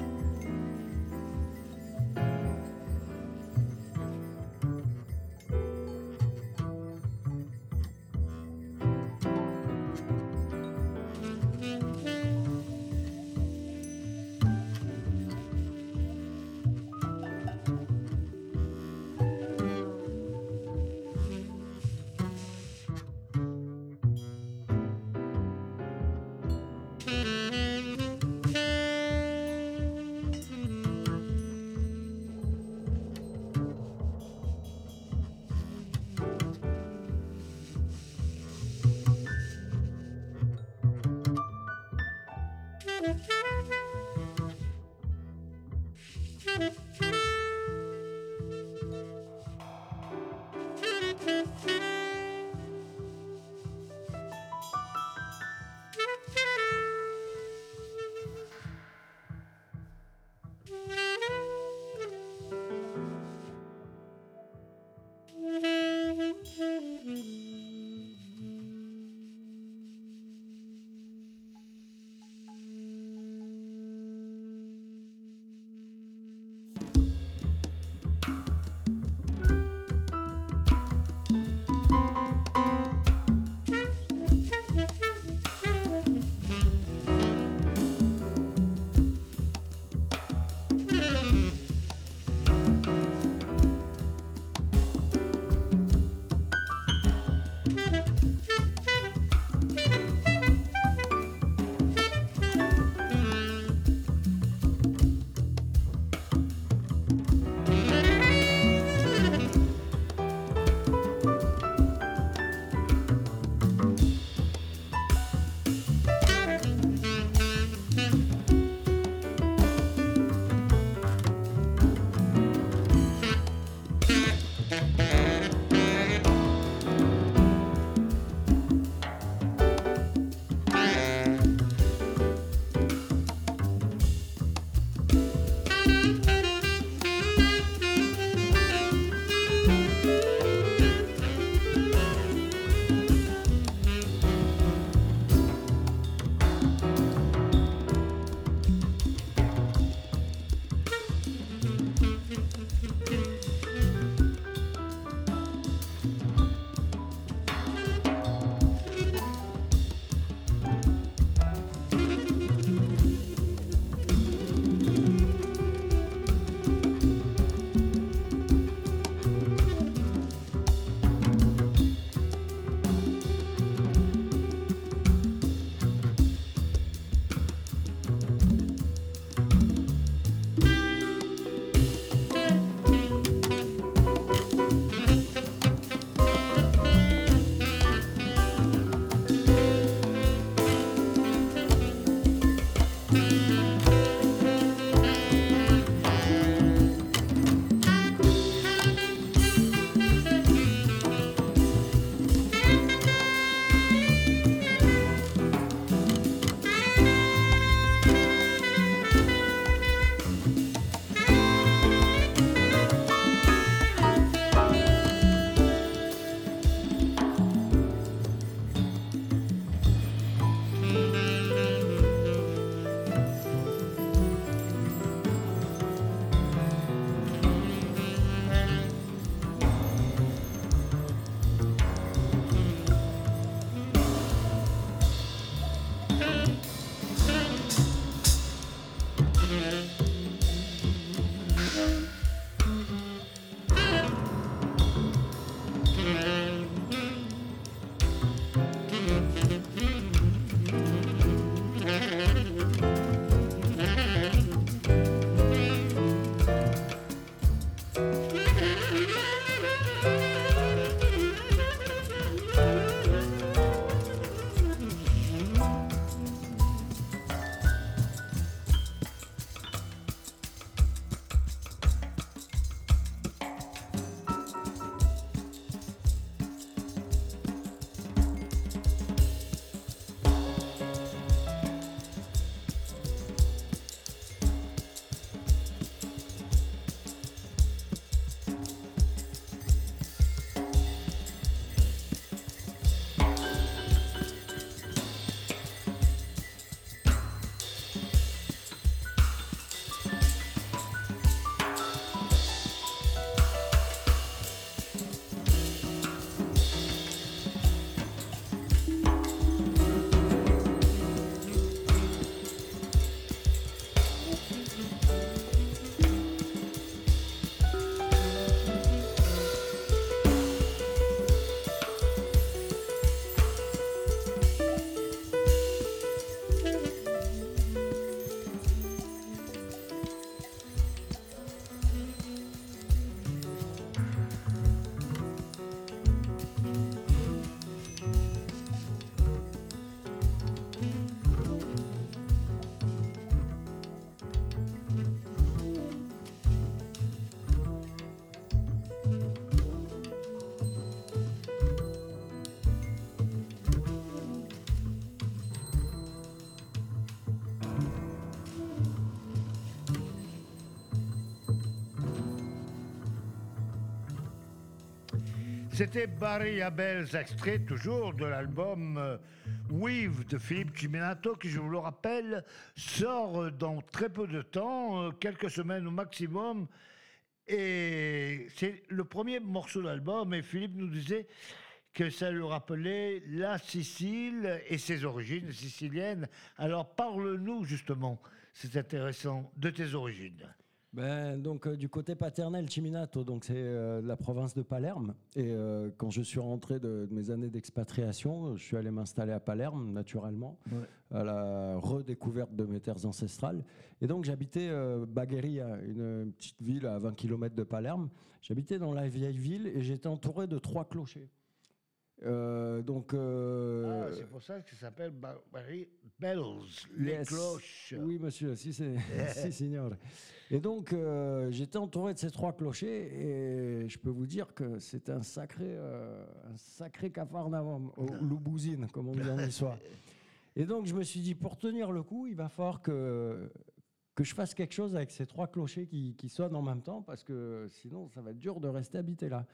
C'était Barry Abels, extrait toujours de l'album euh, Weave de Philippe Ciminato, qui, je vous le rappelle, sort dans très peu de temps, euh, quelques semaines au maximum. Et c'est le premier morceau d'album, et Philippe nous disait que ça lui rappelait la Sicile et ses origines siciliennes. Alors parle-nous justement, c'est intéressant, de tes origines. Ben, donc euh, du côté paternel, Ciminato, donc c'est euh, la province de Palerme. Et euh, quand je suis rentré de, mes années d'expatriation, je suis allé m'installer à Palerme, naturellement, à la redécouverte de mes terres ancestrales. Et donc j'habitais Bagheria, une petite ville à 20 km de Palerme. J'habitais dans la vieille ville et j'étais entouré de trois clochers. Euh, donc, euh, ah, c'est pour ça que ça s'appelle Barry Bells, les cloches. Oui, monsieur, si, c'est, si, signor. Et donc, euh, j'étais entouré de ces trois clochers et je peux vous dire que c'est un sacré, un sacré cafarnaum, ou loubouzine, comme on dit en histoire. Et donc, je me suis dit, pour tenir le coup, il va falloir que que je fasse quelque chose avec ces trois clochers qui, sonnent en même temps, parce que sinon, ça va être dur de rester habité là.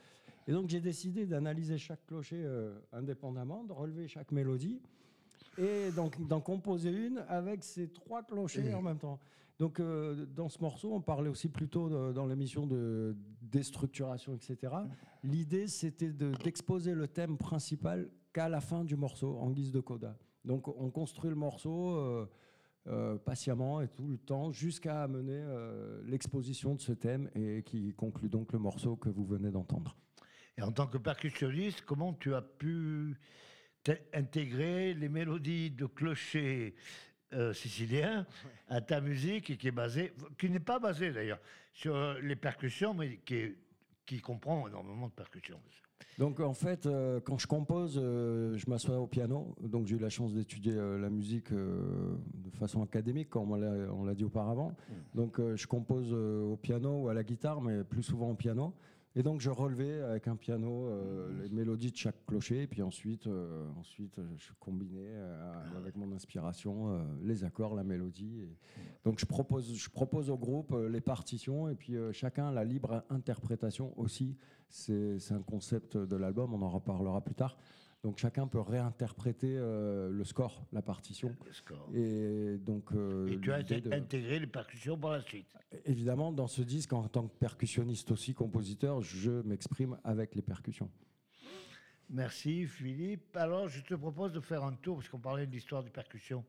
Et donc, j'ai décidé d'analyser chaque clocher euh, indépendamment, de relever chaque mélodie, et donc d'en composer une avec ces trois clochers en même temps. Donc, euh, dans ce morceau, on parlait aussi plutôt dans l'émission de déstructuration, etc. L'idée, c'était d'exposer le thème principal qu'à la fin du morceau, en guise de coda. Donc, on construit le morceau. Euh, patiemment et tout le temps jusqu'à amener l'exposition de ce thème et qui conclut donc le morceau que vous venez d'entendre. Et en tant que percussionniste, comment tu as pu intégrer les mélodies de clocher euh, sicilien à ta musique qui est basée, qui n'est pas basée d'ailleurs sur les percussions, mais qui, qui comprend énormément de percussions. Donc en fait, euh, quand je compose, euh, je m'assois au piano. Donc j'ai eu la chance d'étudier euh, la musique de façon académique, comme on l'a dit auparavant. Mmh. Donc je compose au piano ou à la guitare, mais plus souvent au piano. Et donc je relevais avec un piano euh, les mélodies de chaque clocher, et puis ensuite, euh, ensuite je combinais euh, avec mon inspiration les accords, la mélodie. Donc je propose, je propose au groupe les partitions, et puis chacun la libre interprétation aussi. C'est un concept de l'album, on en reparlera plus tard. Donc chacun peut réinterpréter euh, le score, la partition. Et donc. Euh, et tu as intégré les percussions par la suite. Évidemment, dans ce disque, en tant que percussionniste aussi, compositeur, je m'exprime avec les percussions. Merci Philippe. Alors je te propose de faire un tour, parce qu'on parlait de l'histoire des percussions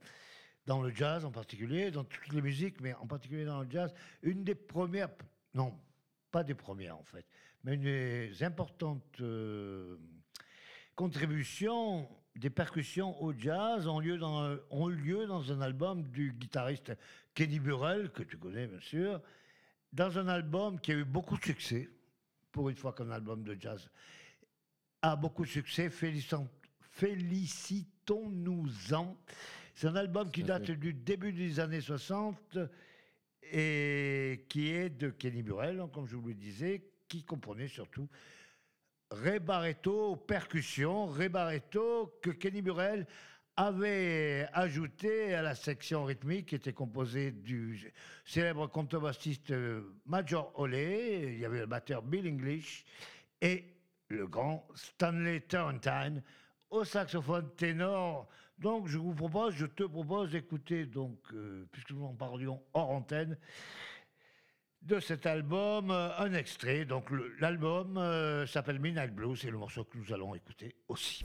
dans le jazz en particulier, dans toutes les musiques, mais en particulier dans le jazz. Une des premières, non, pas des premières en fait, mais une des importantes. Euh, contributions des percussions au jazz ont lieu dans, ont lieu dans un album du guitariste Kenny Burrell, que tu connais bien sûr, dans un album qui a eu beaucoup de succès, pour une fois qu'un album de jazz a beaucoup de succès, félicitons-nous-en. C'est un album qui date du début des années 60 et qui est de Kenny Burrell, comme je vous le disais, qui comprenait surtout Ray percussion, Ray Barreto que Kenny Burrell avait ajouté à la section rythmique qui était composée du célèbre contrebassiste euh, Major Olé, il y avait le batteur Bill English et le grand Stanley Turrentine au saxophone ténor. Donc je vous propose, je te propose d'écouter, donc, euh, puisque nous en parlions hors antenne, de cet album euh, un extrait. Donc l'album euh, s'appelle Midnight Blues, c'est le morceau que nous allons écouter aussi.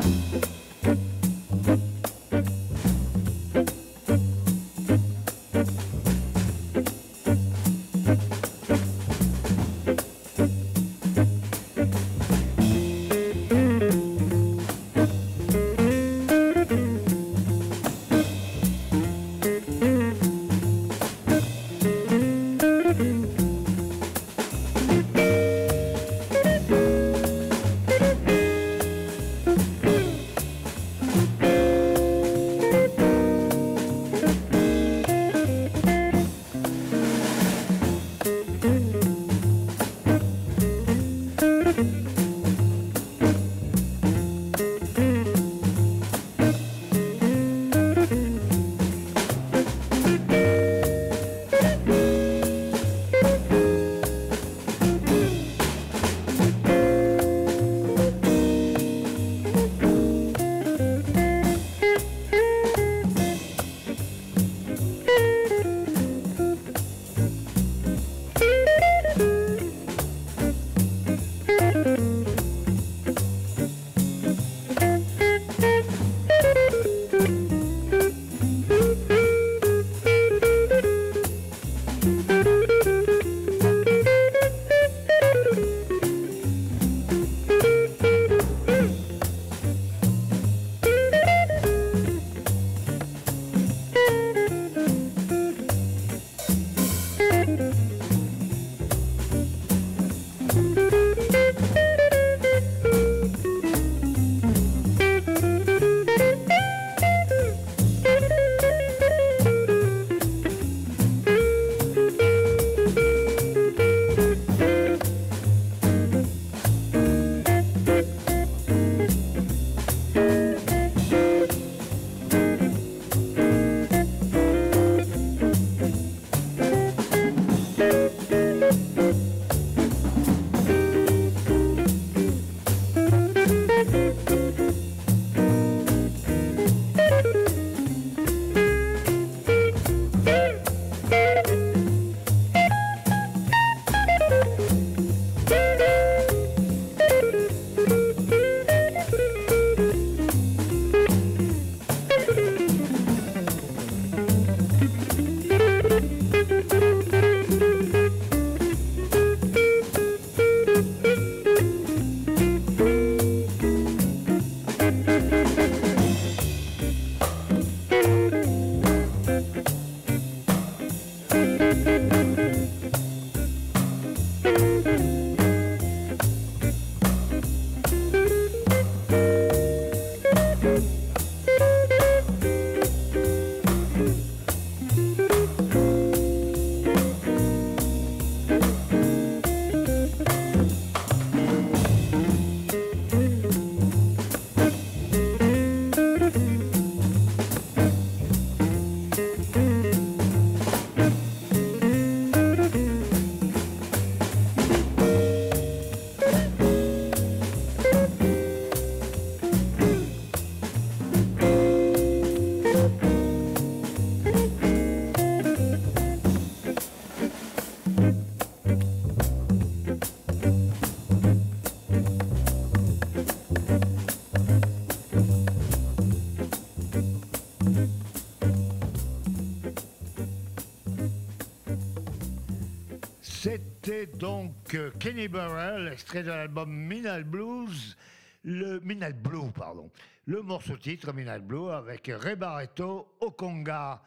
Kenny Burrell, extrait de l'album Minal Blues, le Minal Blue, pardon. Le morceau titre Minal Blue avec Ray Barretto au conga.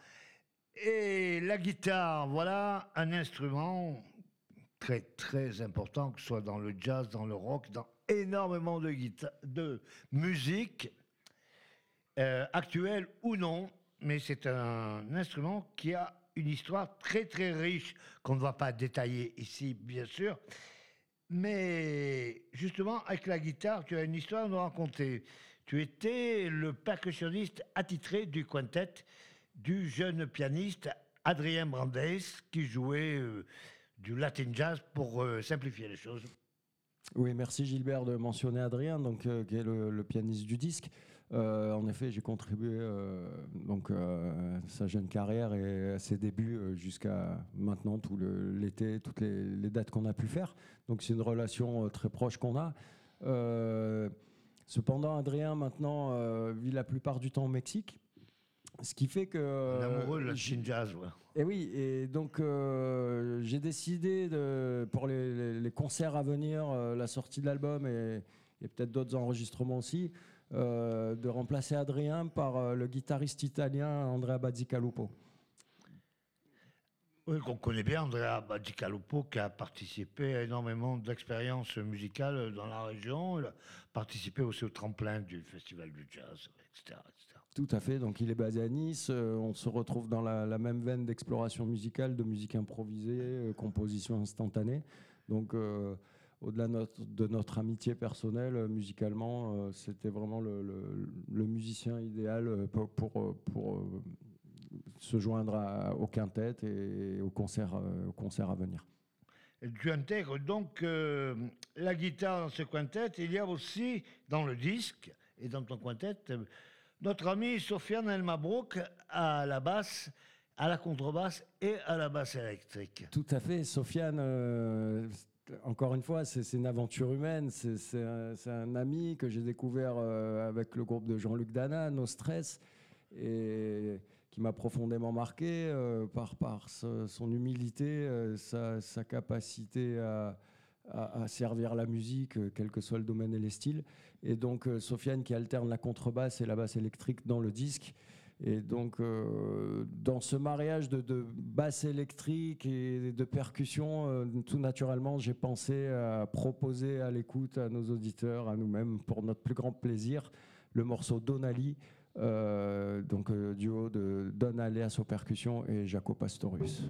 Et la guitare, voilà un instrument très très important, que ce soit dans le jazz, dans le rock, dans énormément de, de musique, euh, actuelle ou non, mais c'est un instrument qui a une histoire très très riche qu'on ne va pas détailler ici, bien sûr. Mais justement, avec la guitare, tu as une histoire à nous raconter. Tu étais le percussionniste attitré du quintet du jeune pianiste Adrien Brandes qui jouait euh, du latin jazz pour euh, simplifier les choses. Oui, merci Gilbert de mentionner Adrien, donc, euh, qui est le, pianiste du disque. Euh, en effet, j'ai contribué euh, donc à sa jeune carrière et à ses débuts jusqu'à maintenant, tout l'été, toutes les, dates qu'on a pu faire. Donc c'est une relation très proche qu'on a. cependant, Adrien maintenant vit la plupart du temps au Mexique. Ce qui fait que. L'amoureux de la jazz, ouais. Et oui, et donc euh, j'ai décidé de, pour les, concerts à venir, euh, la sortie de l'album et, peut-être d'autres enregistrements aussi, euh, de remplacer Adrien par le guitariste italien Andrea Bazzicalupo. Oui, qu'on connaît bien, Andrea Bagicalupo, qui a participé à énormément d'expériences musicales dans la région. Il a participé aussi au tremplin du Festival du Jazz, etc. Tout à fait. Donc, il est basé à Nice. Euh, on se retrouve dans la, même veine d'exploration musicale, de musique improvisée, euh, composition instantanée. Donc, euh, au-delà de notre, amitié personnelle, musicalement, c'était vraiment le, musicien idéal pour, pour se joindre au quintet et au concert, euh, au concert à venir. Tu intègres donc euh, la guitare dans ce quintet. Il y a aussi dans le disque et dans ton quintet notre ami Sofiane El Mabrouk à la basse, à la contrebasse et à la basse électrique. Tout à fait. Sofiane, euh, encore une fois, c'est une aventure humaine. C'est un, ami que j'ai découvert avec le groupe de Jean-Luc Dana, No Stress. Et qui m'a profondément marqué euh, par, son humilité, euh, sa, capacité à, servir la musique, euh, quel que soit le domaine et les styles. Et donc Sofiane qui alterne la contrebasse et la basse électrique dans le disque. Et donc, dans ce mariage de, de, basse électrique et de percussion, tout naturellement, j'ai pensé à proposer à l'écoute à nos auditeurs, à nous-mêmes, pour notre plus grand plaisir, le morceau Donali euh, donc euh, duo de Don Aleas aux percussions et Jaco Pastorius.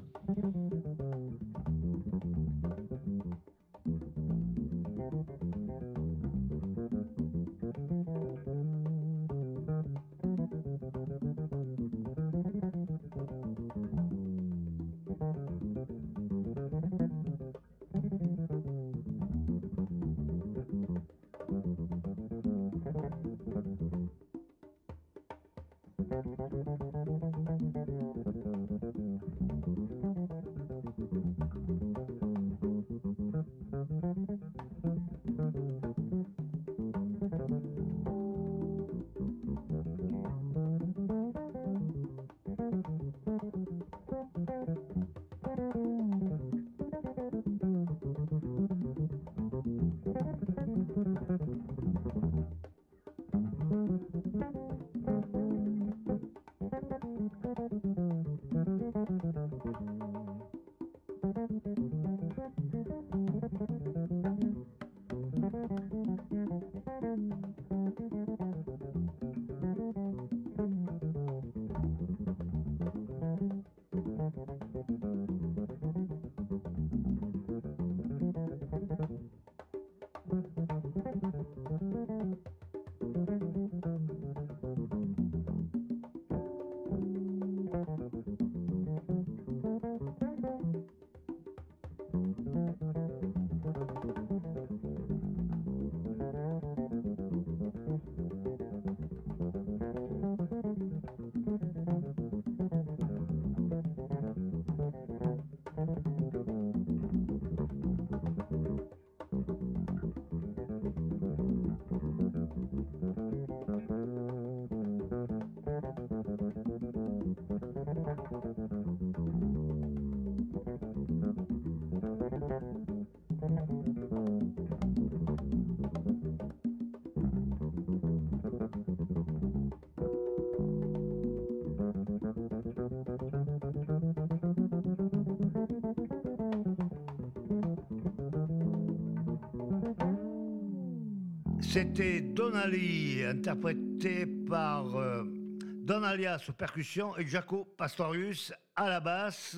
C'était Donali, interprété par euh, Don Alias aux percussions et Jaco Pastorius à la basse.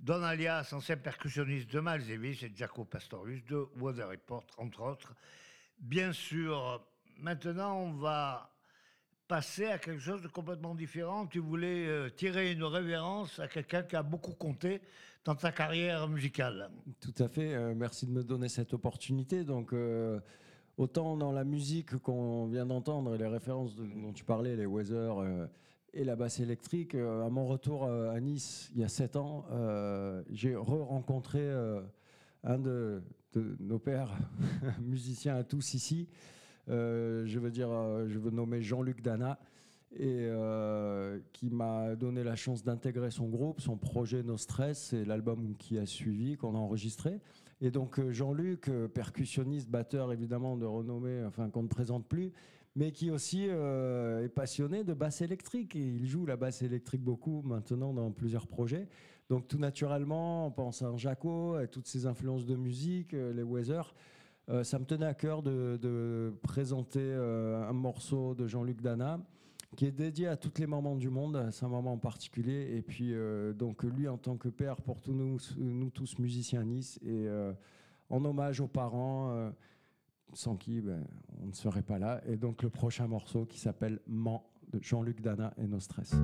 Don Alias, ancien percussionniste de Miles Davis, et Jaco Pastorius de Weather Report, entre autres. Bien sûr, maintenant on va passer à quelque chose de complètement différent. Tu voulais euh, tirer une révérence à quelqu'un qui a beaucoup compté dans ta carrière musicale. Tout à fait. euh, merci de me donner cette opportunité. Donc, euh, autant dans la musique qu'on vient d'entendre et les références dont tu parlais, les Weather euh, et la basse électrique, euh, à mon retour euh, à Nice il y a sept ans, j'ai re-rencontré un de, nos pères musiciens à tous ici. Je veux dire, je veux nommer Jean-Luc Dana et qui m'a donné la chance d'intégrer son groupe, son projet No Stress et l'album qui a suivi, qu'on a enregistré. Et donc euh, Jean-Luc, euh, percussionniste, batteur évidemment de renommée, enfin qu'on ne présente plus, mais qui aussi euh, est passionné de basse électrique. Et il joue la basse électrique beaucoup maintenant dans plusieurs projets. Donc tout naturellement, on pense à Jaco, et toutes ses influences de musique, les Weather. Ça me tenait à cœur de, présenter un morceau de Jean-Luc Dana qui est dédié à toutes les mamans du monde, c'est un moment en particulier. Et puis, euh, donc, lui, en tant que père, pour nous, tous musiciens à Nice, et euh, en hommage aux parents, euh, sans qui ben, on ne serait pas là. Et donc, le prochain morceau qui s'appelle Man de Jean-Luc Dana et No Stress.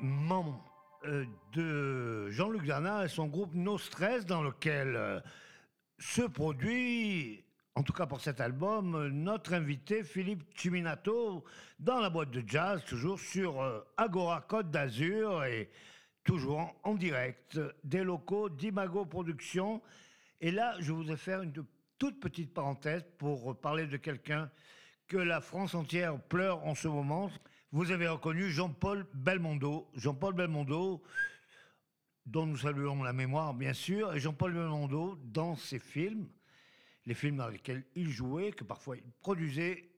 Membre euh, de Jean-Luc Dana et son groupe No Stress, dans lequel euh, se produit, en tout cas pour cet album, euh, notre invité Philippe Chiminato dans la boîte de jazz, toujours sur Agora Côte d'Azur et toujours en direct des locaux d'Imago Productions. Et là, je voudrais faire une toute petite parenthèse pour parler de quelqu'un que la France entière pleure en ce moment. Vous avez reconnu Jean-Paul Belmondo. Jean-Paul Belmondo, dont nous saluons la mémoire, bien sûr. Et Jean-Paul Belmondo, dans ses films, les films dans lesquels il jouait, que parfois il produisait,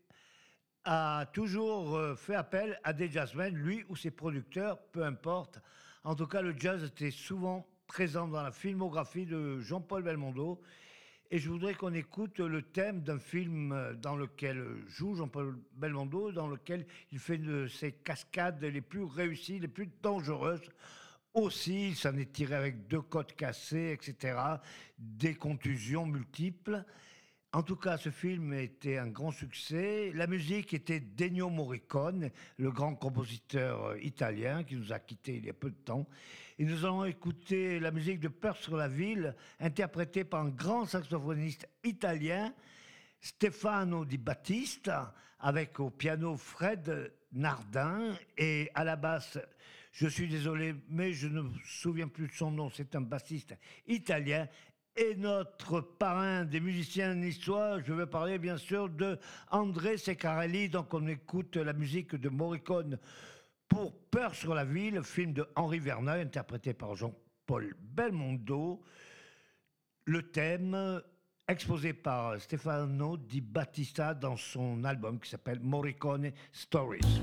a toujours euh, fait appel à des jazzmen, lui ou ses producteurs, peu importe. En tout cas, le jazz était souvent présent dans la filmographie de Jean-Paul Belmondo. Et je voudrais qu'on écoute le thème d'un film dans lequel joue Jean-Paul Belmondo, dans lequel il fait de ses cascades les plus réussies, les plus dangereuses. Aussi, il s'en est tiré avec deux côtes cassées, etc., des contusions multiples. En tout cas, ce film était un grand succès. La musique était d'Ennio Morricone, le grand compositeur euh, italien qui nous a quittés il y a peu de temps. Et nous allons écouter la musique de Peur sur la ville, interprétée par un grand saxophoniste italien, Stefano Di Battista, avec au piano Fred Nardin. Et à la basse, je suis désolé, mais je ne me souviens plus de son nom, c'est un bassiste italien, et notre parrain des musiciens niçois, je veux parler bien sûr de André Secarelli. Donc on écoute la musique de Morricone pour Peur sur la ville, film de Henri Verneuil, interprété par Jean-Paul Belmondo. Le thème exposé par Stefano Di Battista dans son album qui s'appelle Morricone Stories.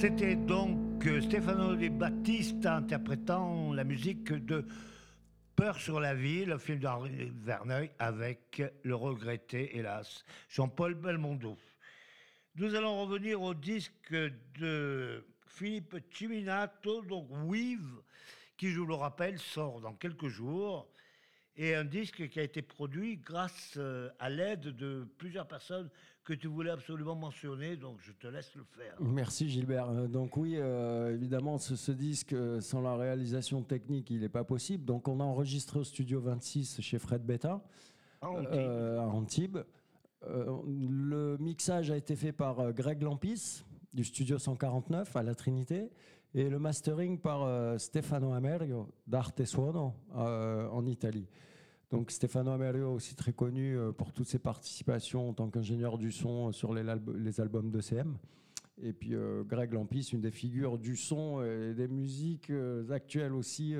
C'était donc euh, Stefano De Battista interprétant la musique de Peur sur la vie, le film d'Henri Verneuil avec le regretté, hélas, Jean-Paul Belmondo. Nous allons revenir au disque de Philippe Ciminato, donc Weave, qui, je vous le rappelle, sort dans quelques jours et un disque qui a été produit grâce euh, à l'aide de plusieurs personnes que tu voulais absolument mentionner, donc je te laisse le faire. Merci Gilbert. Euh, donc oui, euh, évidemment, ce, disque, sans la réalisation technique, il n'est pas possible. Donc on a enregistré au studio 26 chez Fred Betta, à Antibes. le mixage a été fait par Greg Lampis, du studio 149 à la Trinité, et le mastering par Stefano Amerio d'Arte Suono en Italie. Donc Stefano Amerio, aussi très connu euh, pour toutes ses participations en tant qu'ingénieur du son sur les, albums de CM. Et puis euh, Greg Lampis, une des figures du son et des musiques euh, actuelles aussi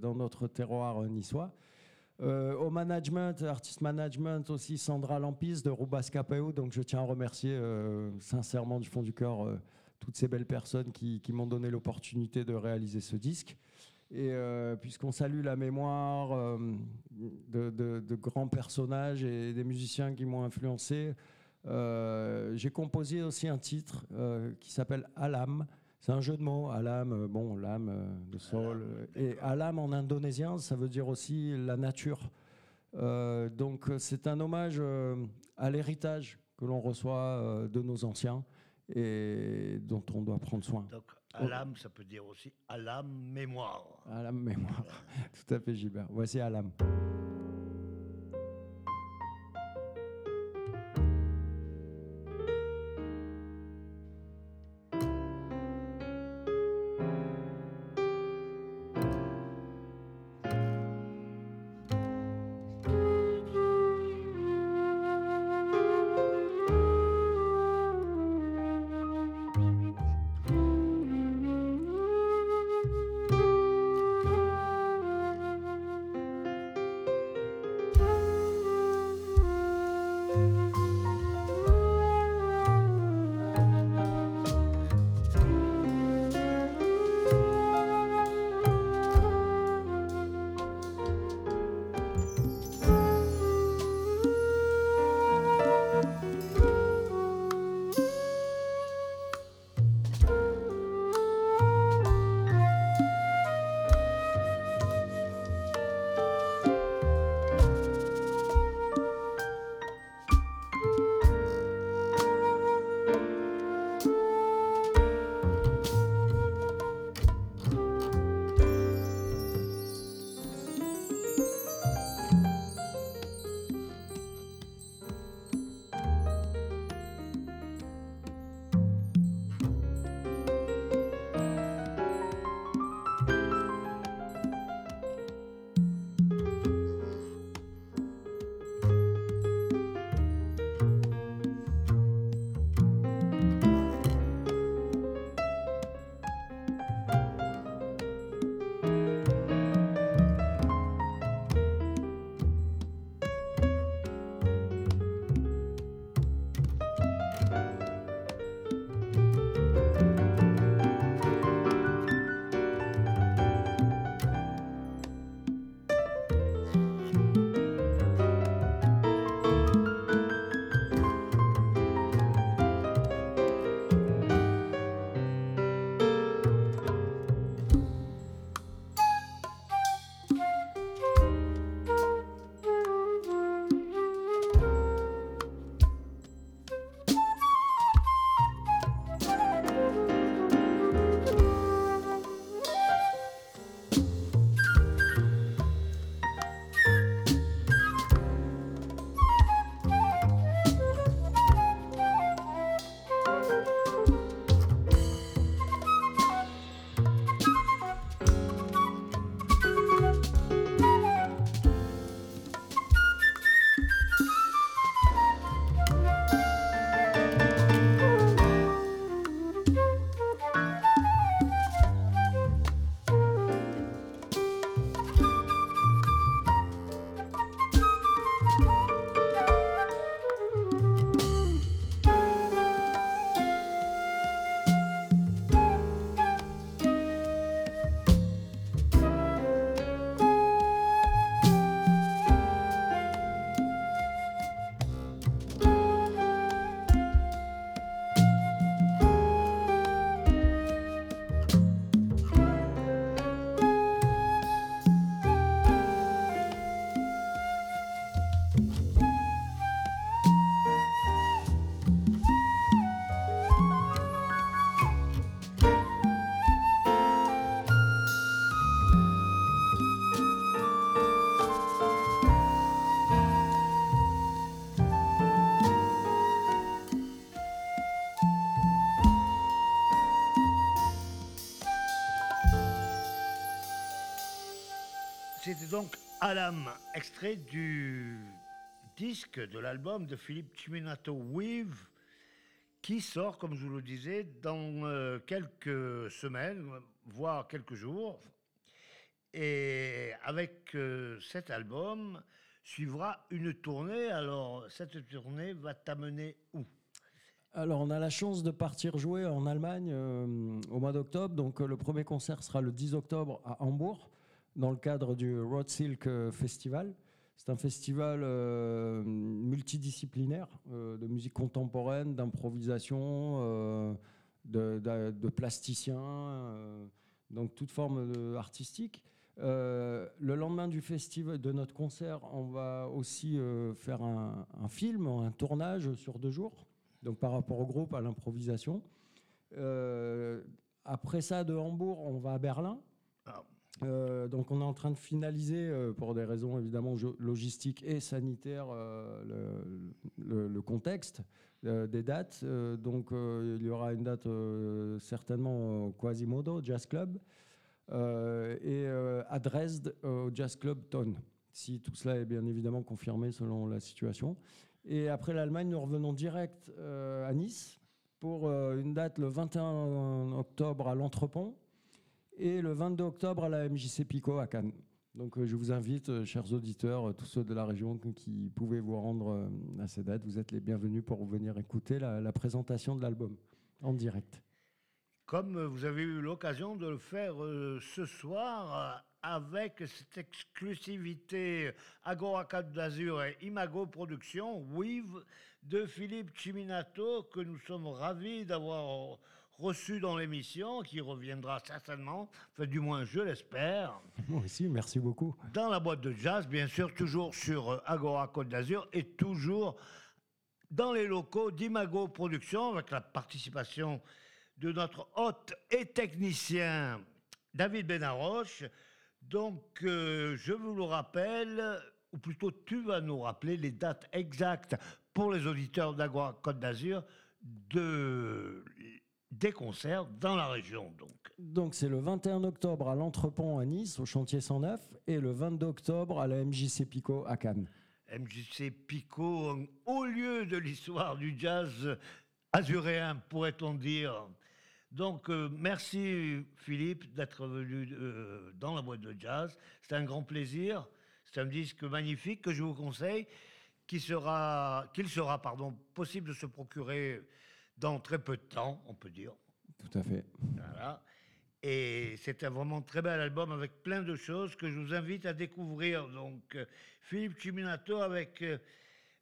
dans notre terroir niçois. au management, artist management aussi, Sandra Lampis de Rubas KPO. Donc je tiens à remercier sincèrement du fond du cœur toutes ces belles personnes qui m'ont donné l'opportunité de réaliser ce disque. Et euh, puisqu'on salue la mémoire euh, de, grands personnages et des musiciens qui m'ont influencé, euh, j'ai composé aussi un titre qui s'appelle Alam. C'est un jeu de mots, Alam, bon, l'âme de sol. Et Alam en indonésien, ça veut dire aussi la nature. donc c'est un hommage à l'héritage que l'on reçoit de nos anciens et dont on doit prendre soin. À l'âme, ça peut dire aussi à l'âme mémoire. À l'âme mémoire. Tout à fait, Gilbert. Voici à l'âme. Alam, extrait du disque de l'album de Philippe Chiminato Weave, qui sort, comme je vous le disais, dans euh, quelques semaines, voire quelques jours. Et avec euh, cet album suivra une tournée. Alors, cette tournée va t'amener où? Alors, on a la chance de partir jouer en Allemagne euh, au mois d'octobre. Donc, le premier concert sera le 10 octobre à Hambourg, dans le cadre du Road Silk Festival. C'est un festival euh, multidisciplinaire euh, de musique contemporaine, d'improvisation, euh, de, plasticiens, donc toute forme artistique. le lendemain du festival, de notre concert, on va aussi faire un, film, un tournage sur deux jours, donc par rapport au groupe, à l'improvisation. après ça, de Hambourg, on va à Berlin. Ah. Euh, donc on est en train de finaliser, euh, pour des raisons évidemment logistiques et sanitaires, euh, le, contexte des dates. donc il y aura une date certainement au Quasimodo Jazz Club et à Dresde au Jazz Club Tone, si tout cela est bien évidemment confirmé selon la situation. Et après l'Allemagne, nous revenons direct à Nice pour une date le 21 octobre à l'Entrepont et le 22 octobre à la MJC Pico à Cannes. Donc euh, je vous invite, euh, chers auditeurs, euh, tous ceux de la région qui pouvaient vous rendre à ces dates, vous êtes les bienvenus pour venir écouter la, présentation de l'album en direct. Comme vous avez eu l'occasion de le faire ce soir avec cette exclusivité Agora Côte d'Azur et Imago Productions, Weave de Philippe Chiminato, que nous sommes ravis d'avoir reçu dans l'émission, qui reviendra certainement, enfin, du moins je l'espère. Moi aussi, merci beaucoup. Dans la boîte de jazz, bien sûr, toujours sur euh, Agora Côte d'Azur et toujours dans les locaux d'Imago Productions avec la participation de notre hôte et technicien David Benaroche. Donc, euh, je vous le rappelle, ou plutôt tu vas nous rappeler les dates exactes pour les auditeurs d'Agora Côte d'Azur de des concerts dans la région. Donc, donc c'est le 21 octobre à l'Entrepont à Nice, au chantier 109, et le 22 octobre à la MJC Pico à Cannes. MJC Pico, au lieu de l'histoire du jazz azuréen, pourrait-on dire. Donc, euh, merci Philippe d'être venu euh, dans la boîte de jazz. C'est un grand plaisir. C'est un disque magnifique que je vous conseille, qui sera, qu'il sera pardon, possible de se procurer dans très peu de temps, on peut dire. Tout à fait. Voilà. Et c'est un vraiment très bel album avec plein de choses que je vous invite à découvrir. Donc, euh, Philippe Chiminato avec euh,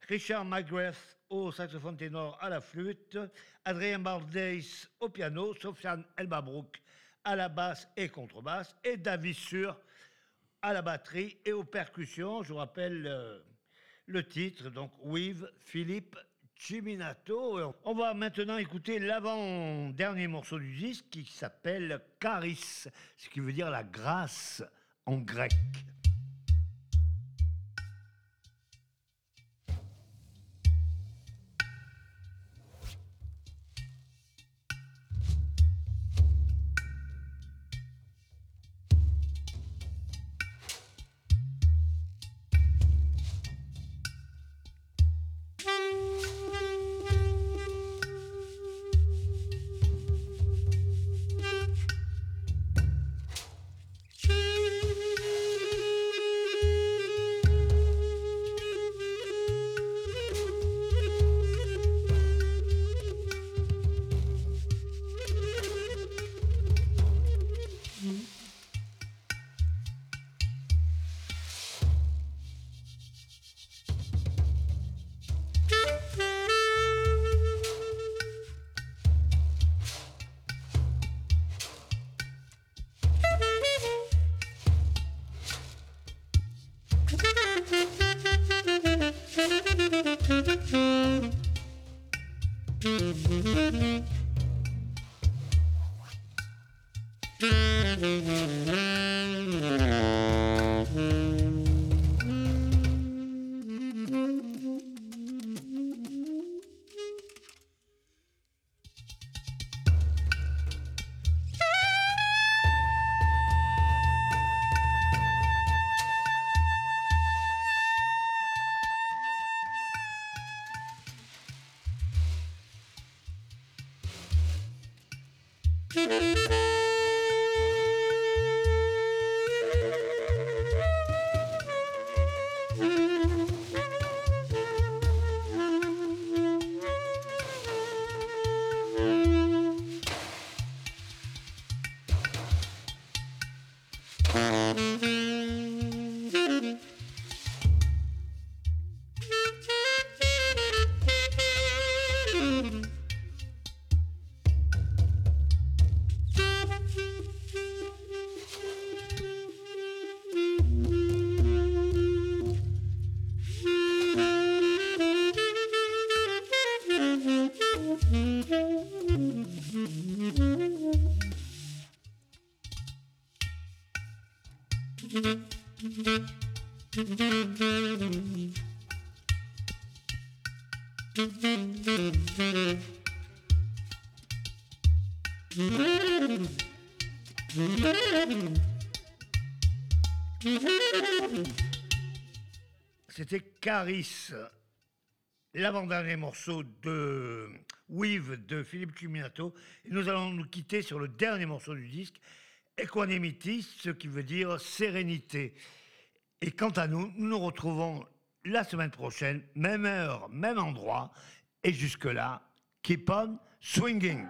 Richard McGrath au saxophone ténor à la flûte, Adrien Bardeis au piano, Sofiane Elbabrook à la basse et contrebasse, et David Sur à la batterie et aux percussions. Je vous rappelle euh, le titre, donc Weave Philippe Chiminato. On va maintenant écouter l'avant-dernier morceau du disque qui s'appelle Charis, ce qui veut dire la grâce en grec. L'avant-dernier morceau de Weave de Philippe Cuminato. Et nous allons nous quitter sur le dernier morceau du disque, Equanimity, ce qui veut dire sérénité. Et quant à nous, nous nous retrouvons la semaine prochaine, même heure, même endroit. Et jusque-là, keep on swinging.